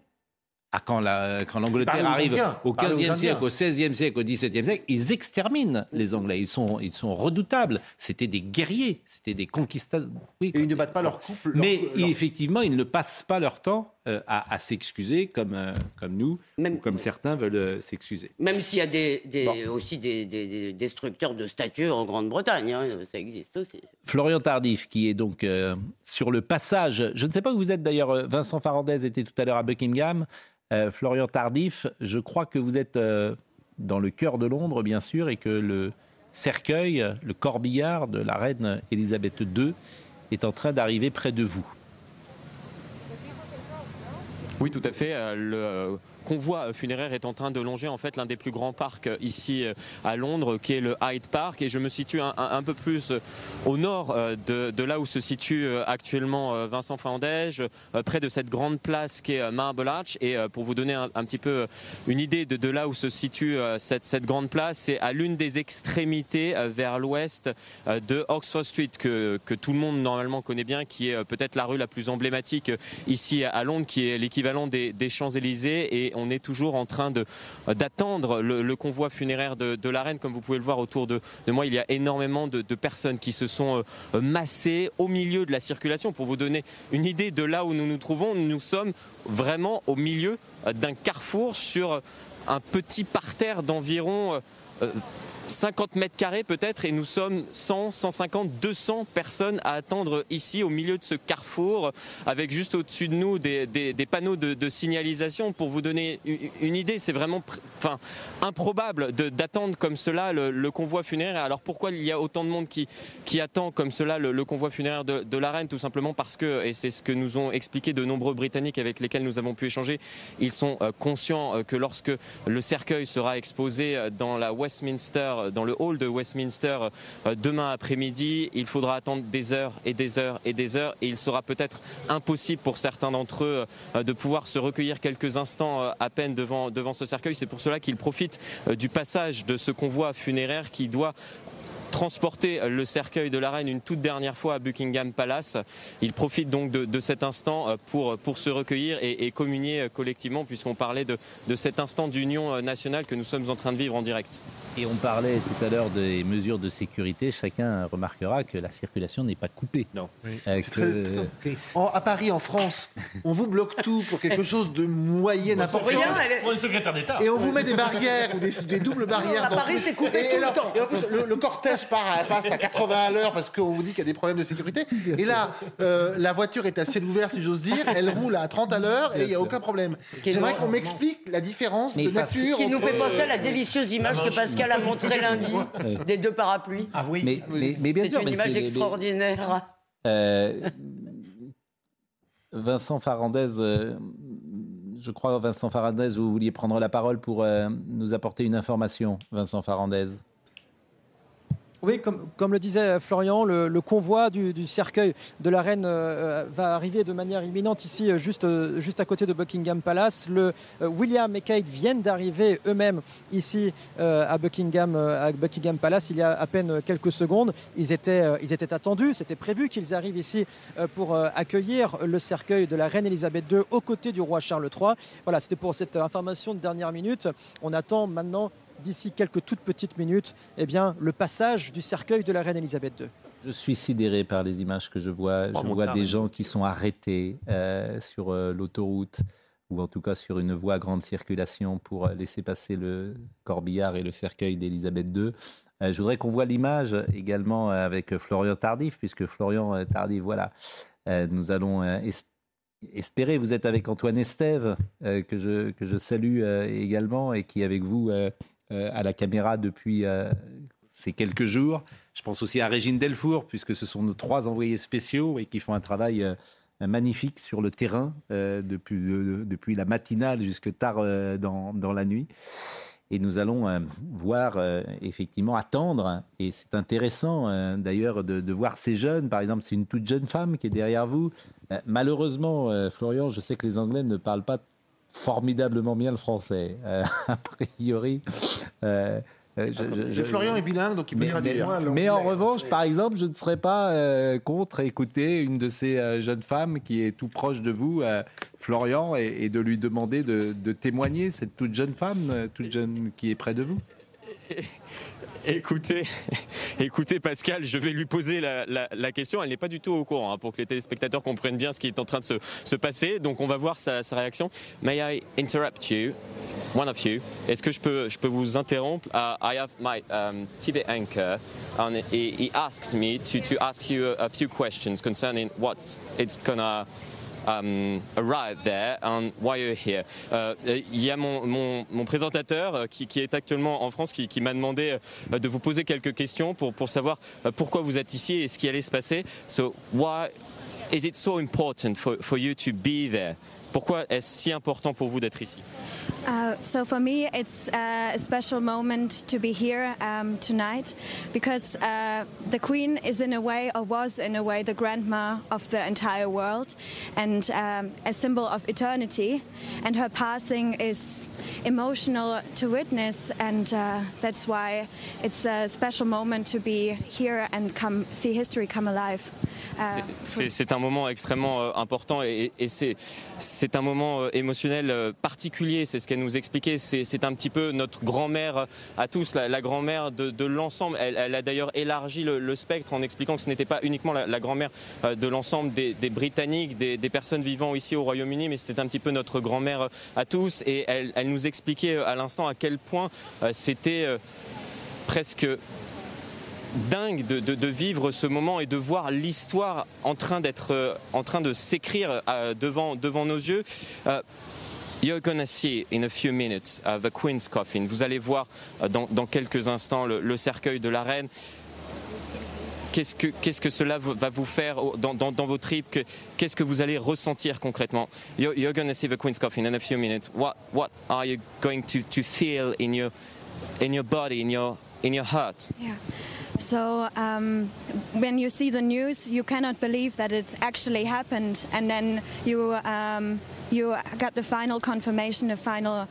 Ah, quand la- quand l'Angleterre arrive Indiens. au Parlez aux 15e Indiens. siècle, au 16e siècle, au 17e siècle, ils exterminent les Anglais. Ils sont, ils sont redoutables. C'était des guerriers, c'était des conquistadors. Oui, Et ils ne battent pas leur couple. leur- mais leur- effectivement, ils ne passent pas leur temps euh, à, à s'excuser comme, euh, comme nous, Même- ou comme certains veulent euh, s'excuser. Même s'il y a des, des- Bon. aussi des, des- des destructeurs de statues en Grande-Bretagne, hein, ça existe aussi. Florian Tardif, qui est donc euh, sur le passage, je ne sais pas où vous êtes d'ailleurs, Vincent Farandez était tout à l'heure à Buckingham. Euh, Florian Tardif, je crois que vous êtes euh, dans le cœur de Londres, bien sûr, et que le cercueil, le corbillard de la reine Elisabeth II est en train d'arriver près de vous. Oui, tout à fait. Euh, convoi funéraire est en train de longer en fait l'un des plus grands parcs euh, ici euh, à Londres, qui est le Hyde Park, et je me situe un, peu plus euh, au nord de, là où se situe actuellement Vincent Fandège, près de cette grande place qui est Marble Arch. Et pour vous donner un, petit peu une idée de, là où se situe cette, grande place, c'est à l'une des extrémités vers l'ouest de Oxford Street que, tout le monde normalement connaît bien, qui est peut-être la rue la plus emblématique ici à Londres, qui est l'équivalent des, Champs-Élysées. On est toujours en train de- d'attendre le, convoi funéraire de, la reine. Comme vous pouvez le voir autour de, moi, il y a énormément de, personnes qui se sont euh, massées au milieu de la circulation. Pour vous donner une idée de là où nous nous trouvons, nous sommes vraiment au milieu euh, d'un carrefour sur un petit parterre d'environ euh, euh, 50 mètres carrés peut-être et nous sommes 100, 150, 200 personnes à attendre ici au milieu de ce carrefour avec juste au-dessus de nous des, panneaux de, signalisation. Pour vous donner une, idée c'est vraiment enfin, improbable d'attendre comme cela le, convoi funéraire. Alors pourquoi il y a autant de monde qui, qui attend comme cela le, convoi funéraire de, de la reine? Tout simplement parce que et c'est ce que nous ont expliqué de nombreux Britanniques avec lesquels nous avons pu échanger ils sont euh, conscients euh, que lorsque le cercueil sera exposé euh, dans la Westminster, dans le hall de Westminster euh, demain après-midi, il faudra attendre des heures et des heures et des heures et il sera peut-être impossible pour certains d'entre eux euh, de pouvoir se recueillir quelques instants euh, à peine devant, devant ce cercueil. C'est pour cela qu'ils profitent du passage de ce convoi funéraire qui doit transporter le cercueil de la reine une toute dernière fois à Buckingham Palace. Il profite donc de, de cet instant euh, pour, pour se recueillir et, et communier euh, collectivement puisqu'on parlait de, de cet instant d'union euh, nationale que nous sommes en train de vivre en direct. Et on parlait tout à l'heure des mesures de sécurité. Chacun remarquera que la circulation n'est pas coupée. Non. Euh, C'est que- très- En- à Paris, en France, on vous bloque tout pour quelque chose de moyenne importance. Rien, elle- Pour le secrétaire d'État. Et on vous met des barrières ou des, des doubles barrières. à dans Paris, c'est coupé et, tout le alors- temps. et en plus, le, le cortège part à, passe à 80 à l'heure parce qu'on vous dit qu'il y a des problèmes de sécurité. Et là, euh, la voiture est à ciel ouvert, si j'ose dire. Elle roule à 30 à l'heure et il n'y a aucun problème. J'aimerais qu'on m'explique la différence Mais de nature. Qui nous fait penser à la délicieuse image que Pascal a montrée lundi des deux parapluies. Ah oui. mais, mais, mais bien C'est sûr, une mais image c'est- mais- extraordinaire. Euh, Vincent Farandez, euh, je crois, Vincent Farandez, vous vouliez prendre la parole pour euh, nous apporter une information, Vincent Farandez. Oui, comme, le disait Florian, le, convoi du, cercueil de la reine euh, va arriver de manière imminente ici, juste, juste à côté de Buckingham Palace. Le, William et Kate viennent d'arriver eux-mêmes ici à, Buckingham, Palace il y a à peine quelques secondes. Ils étaient, ils étaient attendus, c'était prévu qu'ils arrivent ici pour accueillir le cercueil de la reine Elisabeth II aux côtés du roi Charles III. Voilà, c'était pour cette information de dernière minute. On attend maintenant d'ici quelques toutes petites minutes eh bien, le passage du cercueil de la reine Elisabeth II. Je suis sidéré par les images que je vois. je vois des gens qui sont arrêtés euh, sur euh, l'autoroute ou en tout cas sur une voie à grande circulation pour laisser passer le corbillard et le cercueil d'Elisabeth II. Euh, je voudrais qu'on voit l'image également avec Florian Tardif, puisque Florian Tardif, voilà, nous allons espérer, vous êtes avec Antoine Estève, que, je, que je salue également, et qui avec vous euh, à la caméra depuis euh, ces quelques jours. Je pense aussi à Régine Delfour, puisque ce sont nos trois envoyés spéciaux et qui font un travail euh, magnifique sur le terrain depuis, depuis la matinale jusque tard dans, dans, la nuit. Et nous allons voir, effectivement, attendre. Et c'est intéressant, d'ailleurs, de, voir ces jeunes. Par exemple, c'est une toute jeune femme qui est derrière vous. malheureusement, Florian, je sais que les Anglais ne parlent pas formidablement bien le français, euh, a priori. Euh, euh Florian est bilingue, donc il peut traduire. Mais, en revanche, par exemple, je ne serais pas euh, contre écouter une de ces jeunes femmes qui est tout proche de vous, Florian, et, de lui demander de, de, témoigner, cette toute jeune femme, toute jeune qui est près de vous. Écoutez, écoutez Pascal, je vais lui poser la, question. Elle n'est pas du tout au courant hein, pour que les téléspectateurs comprennent bien ce qui est en train de se, passer. Donc on va voir sa, réaction. May I interrupt you? One of you. Est-ce que je peux, je peux vous interrompre? Uh, I have my um, TV anchor and he, he asked me to, to ask you a, a few questions concerning what it's gonna um, arrive there and why you're here. Euh, il y a mon, présentateur euh, qui, est actuellement en France qui, m'a demandé euh, de vous poser quelques questions pour, savoir pourquoi vous êtes ici et ce qui allait se passer. So why is it so important for you to be there? Pourquoi est-ce si important pour vous d'être ici? Uh, so for me, it's uh, a special moment to be here um, tonight because uh, the Queen is in a way, or was in a way, the grandma of the entire world and um, a symbol of eternity. And her passing is emotional to witness, and uh, that's why it's a special moment to be here and come see history come alive. Uh, c'est un moment extrêmement euh, important et, et c'est un moment euh, émotionnel euh, particulier, c'est ce qu'elle nous expliquait. C'est un petit peu notre grand-mère à tous, la, grand-mère de, l'ensemble. Elle, a d'ailleurs élargi le, spectre en expliquant que ce n'était pas uniquement la, grand-mère de l'ensemble des, Britanniques, des, personnes vivant ici au Royaume-Uni, mais c'était un petit peu notre grand-mère à tous. Et elle, elle nous expliquait à l'instant à quel point c'était presque dingue de, vivre ce moment et de voir l'histoire en train d'être, euh, en train de s'écrire euh, devant, devant nos yeux. Euh, you're gonna see in a few minutes uh, the Queen's coffin. Vous allez voir dans, quelques instants le, cercueil de la reine. Qu'est-ce que, qu'est-ce que cela va vous faire dans, dans, vos tripes? Qu'est-ce que vous allez ressentir concrètement? You're, you're to see the Queen's coffin in a few minutes. What, what are you going to, to feel in your, in your body, in your, in your heart? Yeah. So um, when you see the news, you cannot believe that it actually happened, and then you um, you got the final confirmation, the final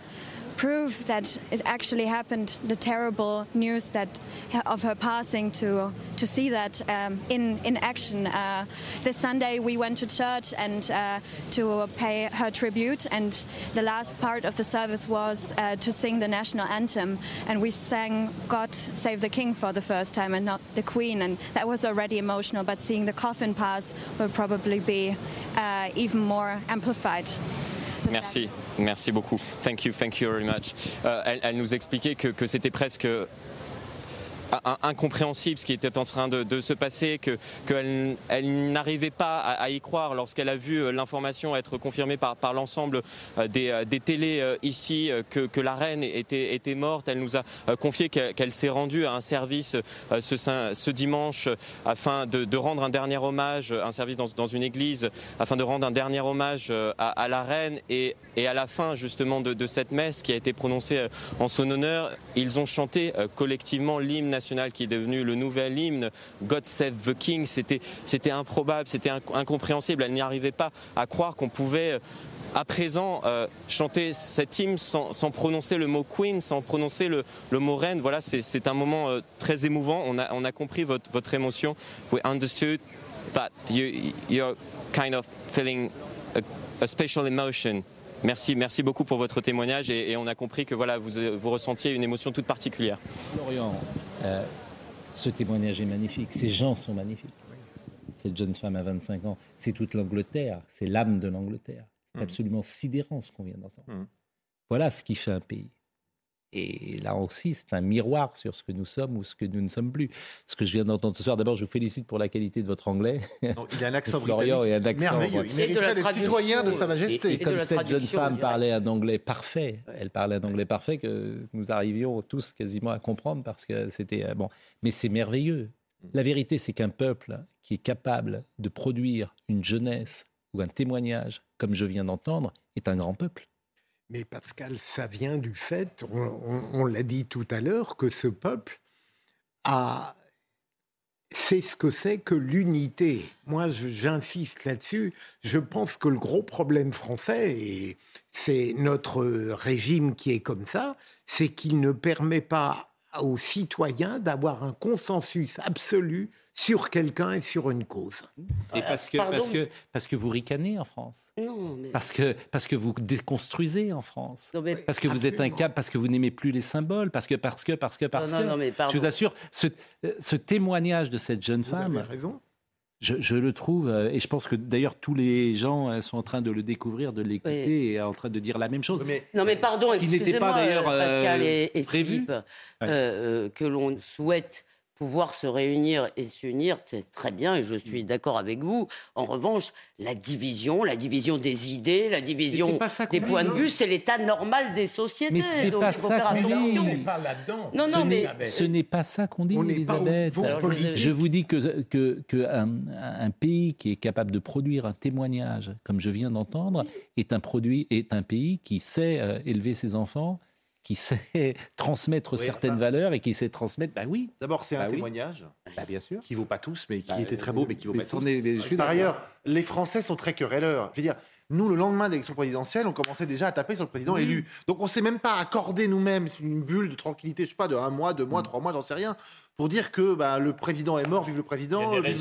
proof that it actually happened, the terrible news that of her passing, to to see that um, in in action. Uh, this Sunday we went to church and uh, to pay her tribute, and the last part of the service was uh, to sing the national anthem, and we sang "God Save the King" for the first time, and not the Queen, and that was already emotional. But seeing the coffin pass will probably be uh, even more amplified. Merci, merci beaucoup. Thank you, thank you very much. Euh, elle, elle, nous expliquait que, que c'était presque incompréhensible ce qui était en train de, se passer, que qu'elle elle, n'arrivait pas à, y croire lorsqu'elle a vu euh, l'information être confirmée par, par l'ensemble euh, des, euh, des, télés ici que, que, la reine était, était morte. Elle nous a confié qu'elle s'est rendue à un service ce, ce dimanche afin de, rendre un dernier hommage, un service dans, dans, une église, afin de rendre un dernier hommage à, la reine et, et, à la fin justement de, cette messe qui a été prononcée en son honneur, ils ont chanté collectivement l'hymne qui est devenu le nouvel hymne, God Save the King, c'était, c'était improbable, c'était incompréhensible. Elle n'y arrivait pas à croire qu'on pouvait à présent euh, chanter cet hymne sans, prononcer le mot Queen, sans prononcer le, mot reine. Voilà, c'est un moment euh, très émouvant. On a, on a compris votre, votre émotion. We understood that you, you're kind of feeling a, special emotion. Merci, merci beaucoup pour votre témoignage et, on a compris que voilà, vous, vous ressentiez une émotion toute particulière. Florian, euh, ce témoignage est magnifique. Ces gens sont magnifiques. Cette jeune femme à 25 ans, c'est toute l'Angleterre, c'est l'âme de l'Angleterre. C'est mmh. absolument sidérant ce qu'on vient d'entendre. Mmh. Voilà ce qui fait un pays. Et là aussi, c'est un miroir sur ce que nous sommes ou ce que nous ne sommes plus. Ce que je viens d'entendre ce soir, d'abord, je vous félicite pour la qualité de votre anglais. il a un accent Florian et un accent merveilleux. Il mériterait d'être citoyen de Sa Majesté. Et, comme cette jeune femme parlait un anglais parfait, elle parlait un anglais parfait que nous arrivions tous quasiment à comprendre parce que c'était euh, bon. Mais c'est merveilleux. La vérité, c'est qu'un peuple qui est capable de produire une jeunesse ou un témoignage, comme je viens d'entendre, est un grand peuple. Mais Pascal, ça vient du fait, on, l'a dit tout à l'heure, que ce peuple a c'est ce que c'est que l'unité. Moi, j'insiste là-dessus. Je pense que le gros problème français, et c'est notre régime qui est comme ça, c'est qu'il ne permet pas aux citoyens d'avoir un consensus absolu sur quelqu'un et sur une cause. Et parce que, parce que, parce que vous ricanez en France. Non, mais... parce, que, parce que vous déconstruisez en France. Parce que vous êtes incapable, parce que vous n'aimez plus les symboles, parce que, parce que, parce que, parce non, que. je vous assure, ce, ce, témoignage de cette jeune vous femme. Avez raison. Je, je, le trouve, euh, et je pense que d'ailleurs tous les gens euh, sont en train de le découvrir, de l'écouter et en train de dire la même chose. non mais pardon, excusez-moi, euh, Pascal et, et Philippe, que l'on souhaite pouvoir se réunir et s'unir, c'est très bien et je suis mm. d'accord avec vous. En revanche, la division, la division des idées, la division des points de vue, c'est l'état normal des sociétés. Mais c'est pas ça qu'on dit. On n'est pas là-dedans. Non, non, mais ce n'est pas ça qu'on dit, Elisabeth. je vous dis que, que, que un, pays qui est capable de produire un témoignage, comme je viens d'entendre, est un produit, est un pays qui sait euh, élever ses enfants qui sait transmettre certaines valeurs et qui sait transmettre. Bah oui. D'abord, c'est un bah témoignage. Bah, bien sûr. Qui vaut pas tous, mais qui bah, était très beau, mais qui vaut pas tous. Par ailleurs, les Français sont très querelleurs. Je veux dire, nous, le lendemain de l'élection présidentielle, on commençait déjà à taper sur le président élu. Donc, on ne s'est même pas accordé nous-mêmes une bulle de tranquillité, je sais pas, de un mois, deux mois, mm. trois mois, j'en sais rien, pour dire que bah, le président est mort, vive le président. mais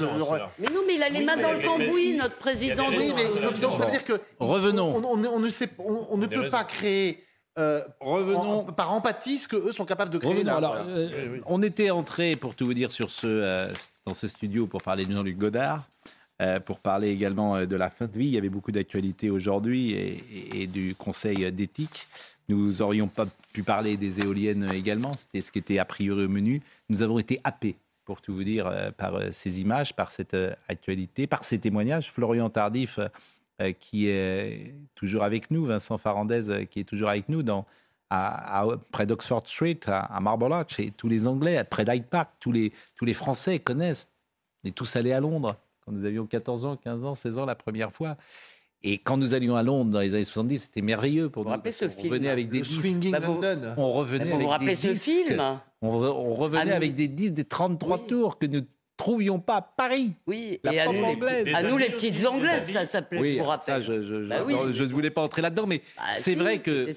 non, mais il a les mains dans le cambouis, notre président. Oui, mais donc ça veut dire que. Revenons. On, ne, sait, on ne peut pas créer euh, revenons par empathie ce que eux sont capables de créer. alors, euh, on était entré, pour tout vous dire, sur ce, euh, dans ce studio pour parler de Jean-Luc Godard, pour parler également de la fin de vie. Il y avait beaucoup d'actualités aujourd'hui et, du Conseil d'éthique. Nous aurions pas pu parler des éoliennes également. C'était ce qui était a priori au menu. Nous avons été happés pour tout vous dire, par ces images, par cette actualité, par ces témoignages. Florian Tardif euh, qui est toujours avec nous, Vincent Farandez euh, qui est toujours avec nous dans, à, près d'Oxford Street, à, Marble Arch, et tous les Anglais, près d'Hyde Park, tous les, tous les Français connaissent. On est tous allés à Londres quand nous avions 14 ans, 15 ans, 16 ans la première fois. Et quand nous allions à Londres dans les années 70, c'était merveilleux pour vous nous. Ce on revenait avec des disques. Bah, London. On revenait bah, avec des ce Film on, revenait avec des disques des 33 tours que nous trouvions pas Paris. Oui, et à nous, les, à nous les petites anglaises, ça s'appelait, oui, pour rappel. Ça, je, je, bah je, ne voulais pas entrer là-dedans, mais bah, c'est vrai que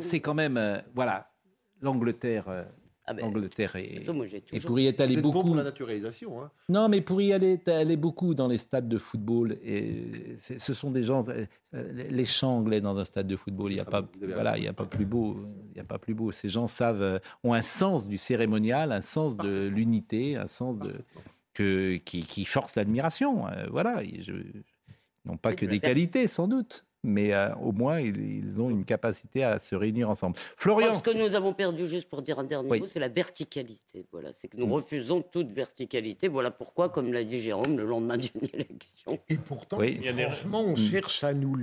c'est quand même, euh, voilà, l'Angleterre. Euh, ah ben, L'Angleterre et, et, pour y être allé beaucoup. pour la naturalisation. Hein? Non, mais pour y aller, aller beaucoup dans les stades de football. Et ce sont des gens, euh, les chants anglais dans un stade de football. Il n'y a pas, voilà, il y a pas plus beau. Il y a pas plus beau. Ces gens savent, ont un sens du cérémonial, un sens de l'unité, un sens de que, qui, qui force l'admiration. Euh, voilà, je, non pas que des qualités sans doute mais euh, au moins ils, ont une capacité à se réunir ensemble. Florian. Ce que nous avons perdu, juste pour dire un dernier mot, c'est la verticalité. Voilà, c'est que nous mm. refusons toute verticalité. Voilà pourquoi, comme l'a dit Jérôme, le lendemain d'une élection. Et pourtant, franchement, on mm. cherche à nous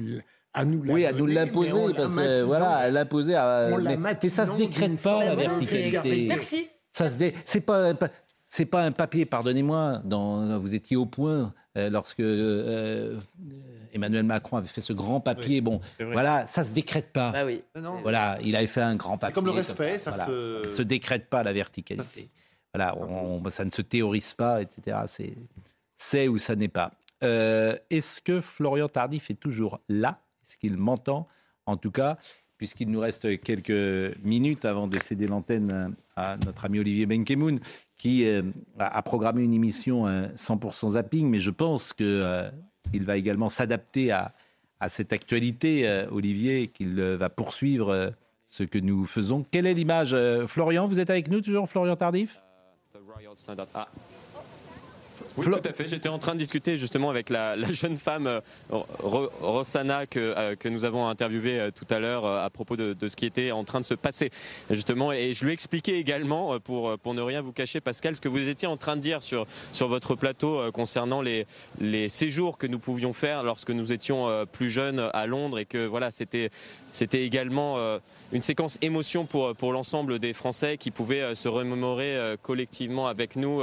à nous oui, à nous l'imposer parce que voilà, à l'imposer à. Mais, ça se décrète pas la verticalité. Merci. Ça se dé... c'est pas c'est pas un papier, pardonnez-moi, vous étiez au point euh, lorsque euh, Emmanuel Macron avait fait ce grand papier. Bon, voilà, ça se décrète pas. Bah oui. Voilà, il avait fait un grand papier. Comme le respect, ça, se... se décrète pas la verticalité. voilà, ça ne se théorise pas, etc. C'est ou ça n'est pas. Euh, est-ce que Florian Tardif est toujours là? Est-ce qu'il m'entend? En tout cas, puisqu'il nous reste quelques minutes avant de céder l'antenne à notre ami Olivier Benkemoun, qui euh, a programmé une émission 100% zapping, mais je pense qu'il va également s'adapter à, à cette actualité, euh, Olivier, qu'il euh, va poursuivre euh, ce que nous faisons. Quelle est l'image Florian, vous êtes avec nous toujours, Florian Tardif? Oui, tout à fait. J'étais en train de discuter justement avec la, jeune femme euh, Rossana que, euh, que nous avons interviewée euh, tout à l'heure à propos de, ce qui était en train de se passer justement. Et je lui ai expliqué également, pour, pour ne rien vous cacher, Pascal, ce que vous étiez en train de dire sur, sur votre plateau concernant les, les séjours que nous pouvions faire lorsque nous étions plus jeunes à Londres et que voilà, c'était c'était également une séquence émotion pour, pour l'ensemble des Français qui pouvaient se remémorer collectivement avec nous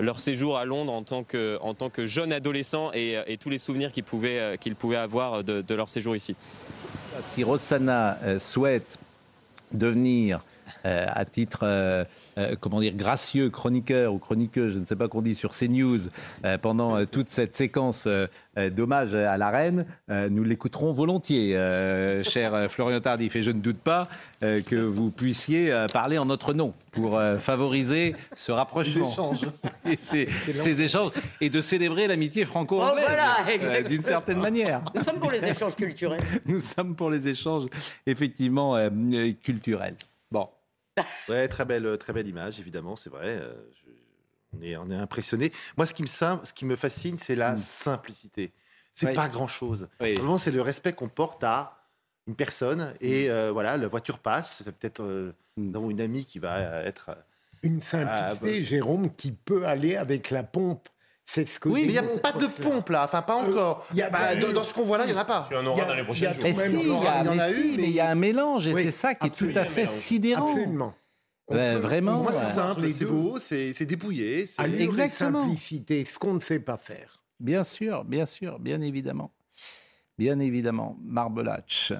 leur séjour à Londres en tant que, en tant que jeune adolescent et, tous les souvenirs qu'ils pouvaient, euh, qu'ils pouvaient avoir de, leur séjour ici. Si Rossana euh, souhaite devenir euh, à titre euh, comment dire, gracieux chroniqueur ou chroniqueuse, je ne sais pas qu'on dit, sur CNews euh, pendant euh, toute cette séquence d'hommage à la reine, nous l'écouterons volontiers, cher Florian Tardif. Et je ne doute pas que vous puissiez parler en notre nom pour favoriser ce rapprochement. Échanges. et ces, ces, échanges. Et de célébrer l'amitié franco-anglaise. Oh, d'une certaine manière. Nous sommes pour les échanges culturels. Nous sommes pour les échanges, effectivement, culturels. Ouais, très belle, très belle image, évidemment, c'est vrai. Euh, on, est, on est impressionné. Moi, ce qui me, ce qui me fascine, c'est la mm. simplicité. C'est pas grand-chose. Vraiment, c'est le respect qu'on porte à une personne. Et mm. euh, voilà, la voiture passe. C'est peut-être euh, mm. une amie qui va être. Une simplicité, Jérôme, qui peut aller avec la pompe. C'est ce que oui, mais il n'y a pas de pompe là, enfin pas encore. y a, bah, dans, ce qu'on voit là, il n'y en a pas. Il y en aura dans les prochains jours. Il y, en a eu, mais il y a un mélange et c'est ça qui est tout à fait sidérant. Absolument. vraiment. Moi, c'est simple, c'est beau, c'est dépouillé. Exactement. simplicité, ce qu'on ne sait pas faire. Bien sûr, bien sûr, bien évidemment. Bien évidemment. Marbelach.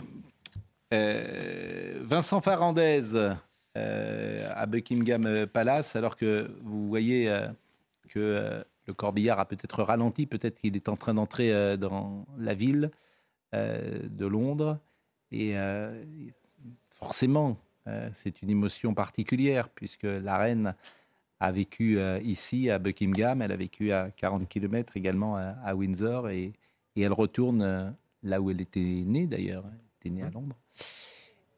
Euh, Vincent Farandez euh, à Buckingham Palace, alors que vous voyez euh, que le corbillard a peut-être ralenti, peut-être qu'il est en train d'entrer euh, dans la ville euh, de Londres. Et euh, forcément, c'est une émotion particulière, puisque la reine a vécu ici, à Buckingham, elle a vécu à 40 km également à, Windsor, et, elle retourne là où elle était née d'ailleurs, elle était née à Londres.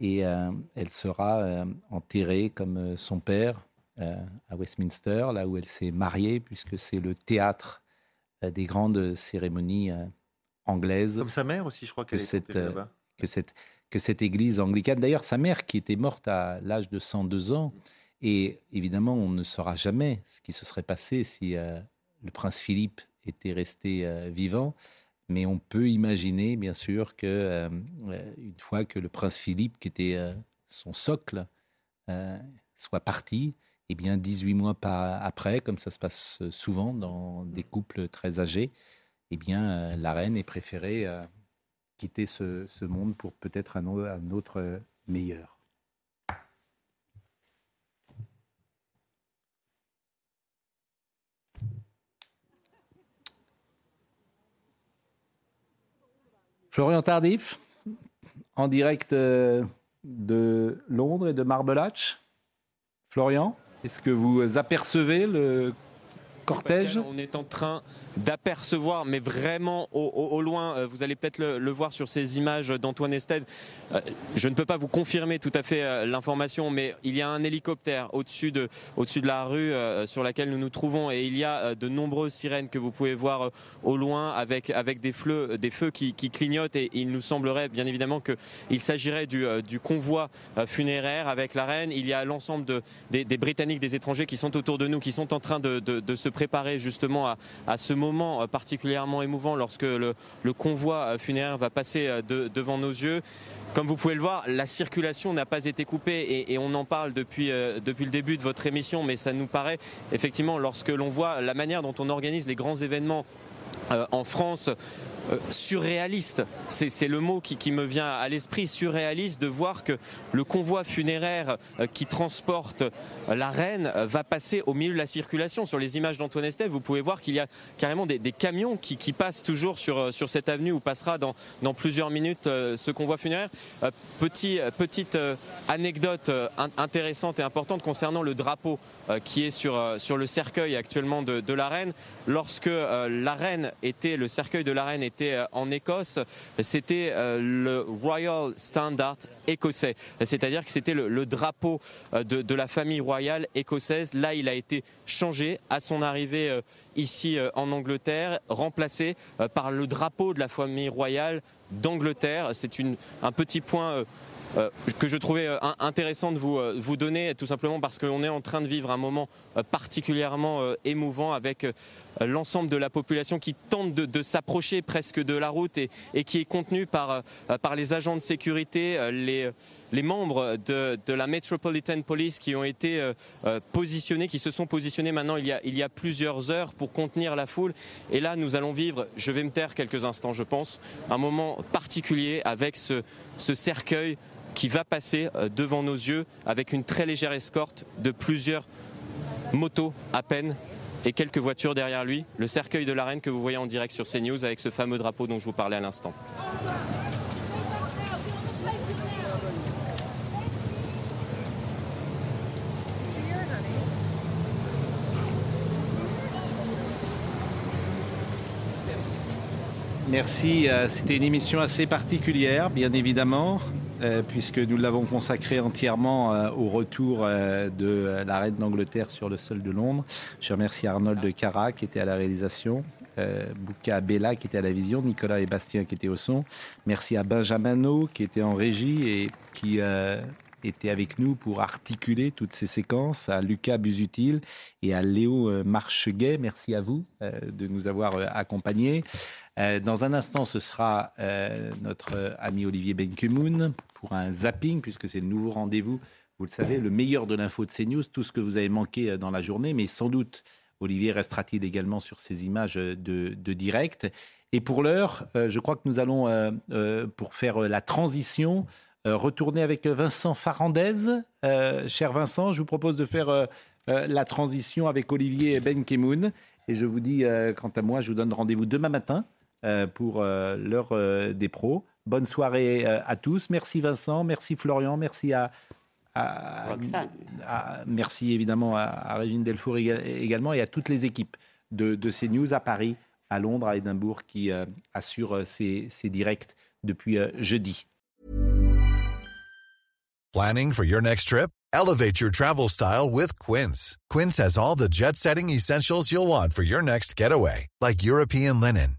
Et elle sera enterrée comme son père à Westminster, là où elle s'est mariée, puisque c'est le théâtre euh, des grandes cérémonies euh, anglaises. Comme sa mère aussi, je crois qu'elle est cette, que cette que cette église anglicane. D'ailleurs, sa mère, qui était morte à l'âge de 102 ans, et évidemment, on ne saura jamais ce qui se serait passé si le prince Philippe était resté vivant. Mais on peut imaginer, bien sûr, que une fois que le prince Philippe, qui était son socle, soit parti, eh bien, 18 mois après, comme ça se passe souvent dans des couples très âgés, eh bien, euh, la reine est préférée euh, quitter ce, monde pour peut-être un, un, autre meilleur. Florian Tardif, en direct euh, de Londres et de Marblehatch. Florian? Est-ce que vous apercevez le cortège? On est en train d'apercevoir, mais vraiment au, loin, euh, vous allez peut-être le, voir sur ces images d'Antoine Estève. Euh, je ne peux pas vous confirmer tout à fait euh, l'information, mais il y a un hélicoptère au-dessus de, la rue sur laquelle nous nous trouvons et il y a de nombreuses sirènes que vous pouvez voir au loin avec, des, feux qui, clignotent et il nous semblerait bien évidemment qu'il s'agirait du, convoi funéraire avec la reine. Il y a l'ensemble de, des, Britanniques, des étrangers qui sont autour de nous, qui sont en train de, de, se préparer justement à, à ce moment moment euh, particulièrement émouvant lorsque le, convoi euh, funéraire va passer euh, devant nos yeux. Comme vous pouvez le voir, la circulation n'a pas été coupée et, on en parle depuis, depuis le début de votre émission, mais ça nous paraît effectivement, lorsque l'on voit la manière dont on organise les grands événements en France, surréaliste. C'est le mot qui, me vient à l'esprit, surréaliste, de voir que le convoi funéraire qui transporte la reine va passer au milieu de la circulation. Sur les images d'Antoine Estève, vous pouvez voir qu'il y a carrément des, camions qui, passent toujours sur, cette avenue où passera dans, plusieurs minutes ce convoi funéraire. Petit, petite anecdote intéressante et importante concernant le drapeau qui est sur, le cercueil actuellement de la reine. Lorsque la reine était, le cercueil de la reine était euh, en Écosse, c'était euh, le Royal Standard écossais. C'est-à-dire que c'était le, drapeau euh, de, la famille royale écossaise. Là, il a été changé à son arrivée ici en Angleterre, remplacé par le drapeau de la famille royale d'Angleterre. C'est un petit point euh, que je trouvais euh, intéressant de euh, vous donner, tout simplement parce qu'on est en train de vivre un moment particulièrement émouvant avec l'ensemble de la population qui tente de, s'approcher presque de la route et, qui est contenue par, par les agents de sécurité, les, les membres de, de, la Metropolitan Police qui ont été positionnés, qui se sont positionnés maintenant il y, a, il y a plusieurs heures pour contenir la foule. Et là, nous allons vivre, je vais me taire quelques instants, je pense, un moment particulier avec ce, ce cercueil qui va passer euh, devant nos yeux avec une très légère escorte de plusieurs motos à peine et quelques voitures derrière lui. Le cercueil de la reine que vous voyez en direct sur CNews avec ce fameux drapeau dont je vous parlais à l'instant. Merci, euh, c'était une émission assez particulière, bien évidemment. Euh, puisque nous l'avons consacré entièrement euh, au retour euh, de la reine d'Angleterre sur le sol de Londres. Je remercie Arnold Cara qui était à la réalisation. Bouka Bella qui était à la vision, Nicolas et Bastien qui étaient au son. Merci à Benjamin qui était en régie et qui était avec nous pour articuler toutes ces séquences, à Lucas Busutil et à Léo Marcheguet. Merci à vous de nous avoir accompagnés. Euh, dans un instant, ce sera euh, notre ami Olivier Benkemoun pour un zapping, puisque c'est le nouveau rendez-vous. Vous le savez, le meilleur de l'info de CNews, tout ce que vous avez manqué euh, dans la journée, mais sans doute Olivier restera-t-il également sur ces images de, direct. Et pour l'heure, je crois que nous allons, pour faire la transition, retourner avec Vincent Farandez. cher Vincent, je vous propose de faire la transition avec Olivier Benkemoun. Et je vous dis, quant à moi, je vous donne rendez-vous demain matin euh, pour euh, l'heure euh, des pros. Bonne soirée à tous. Merci Vincent, merci Florian, merci à, merci évidemment à, Régine Delfour également et à toutes les équipes de, de CNews à Paris, à Londres, à Édimbourg qui assurent ces, ces, directs depuis jeudi. Planning for your next trip? Elevate your travel style with Quince. Quince has all the jet setting essentials you'll want for your next getaway, like European linen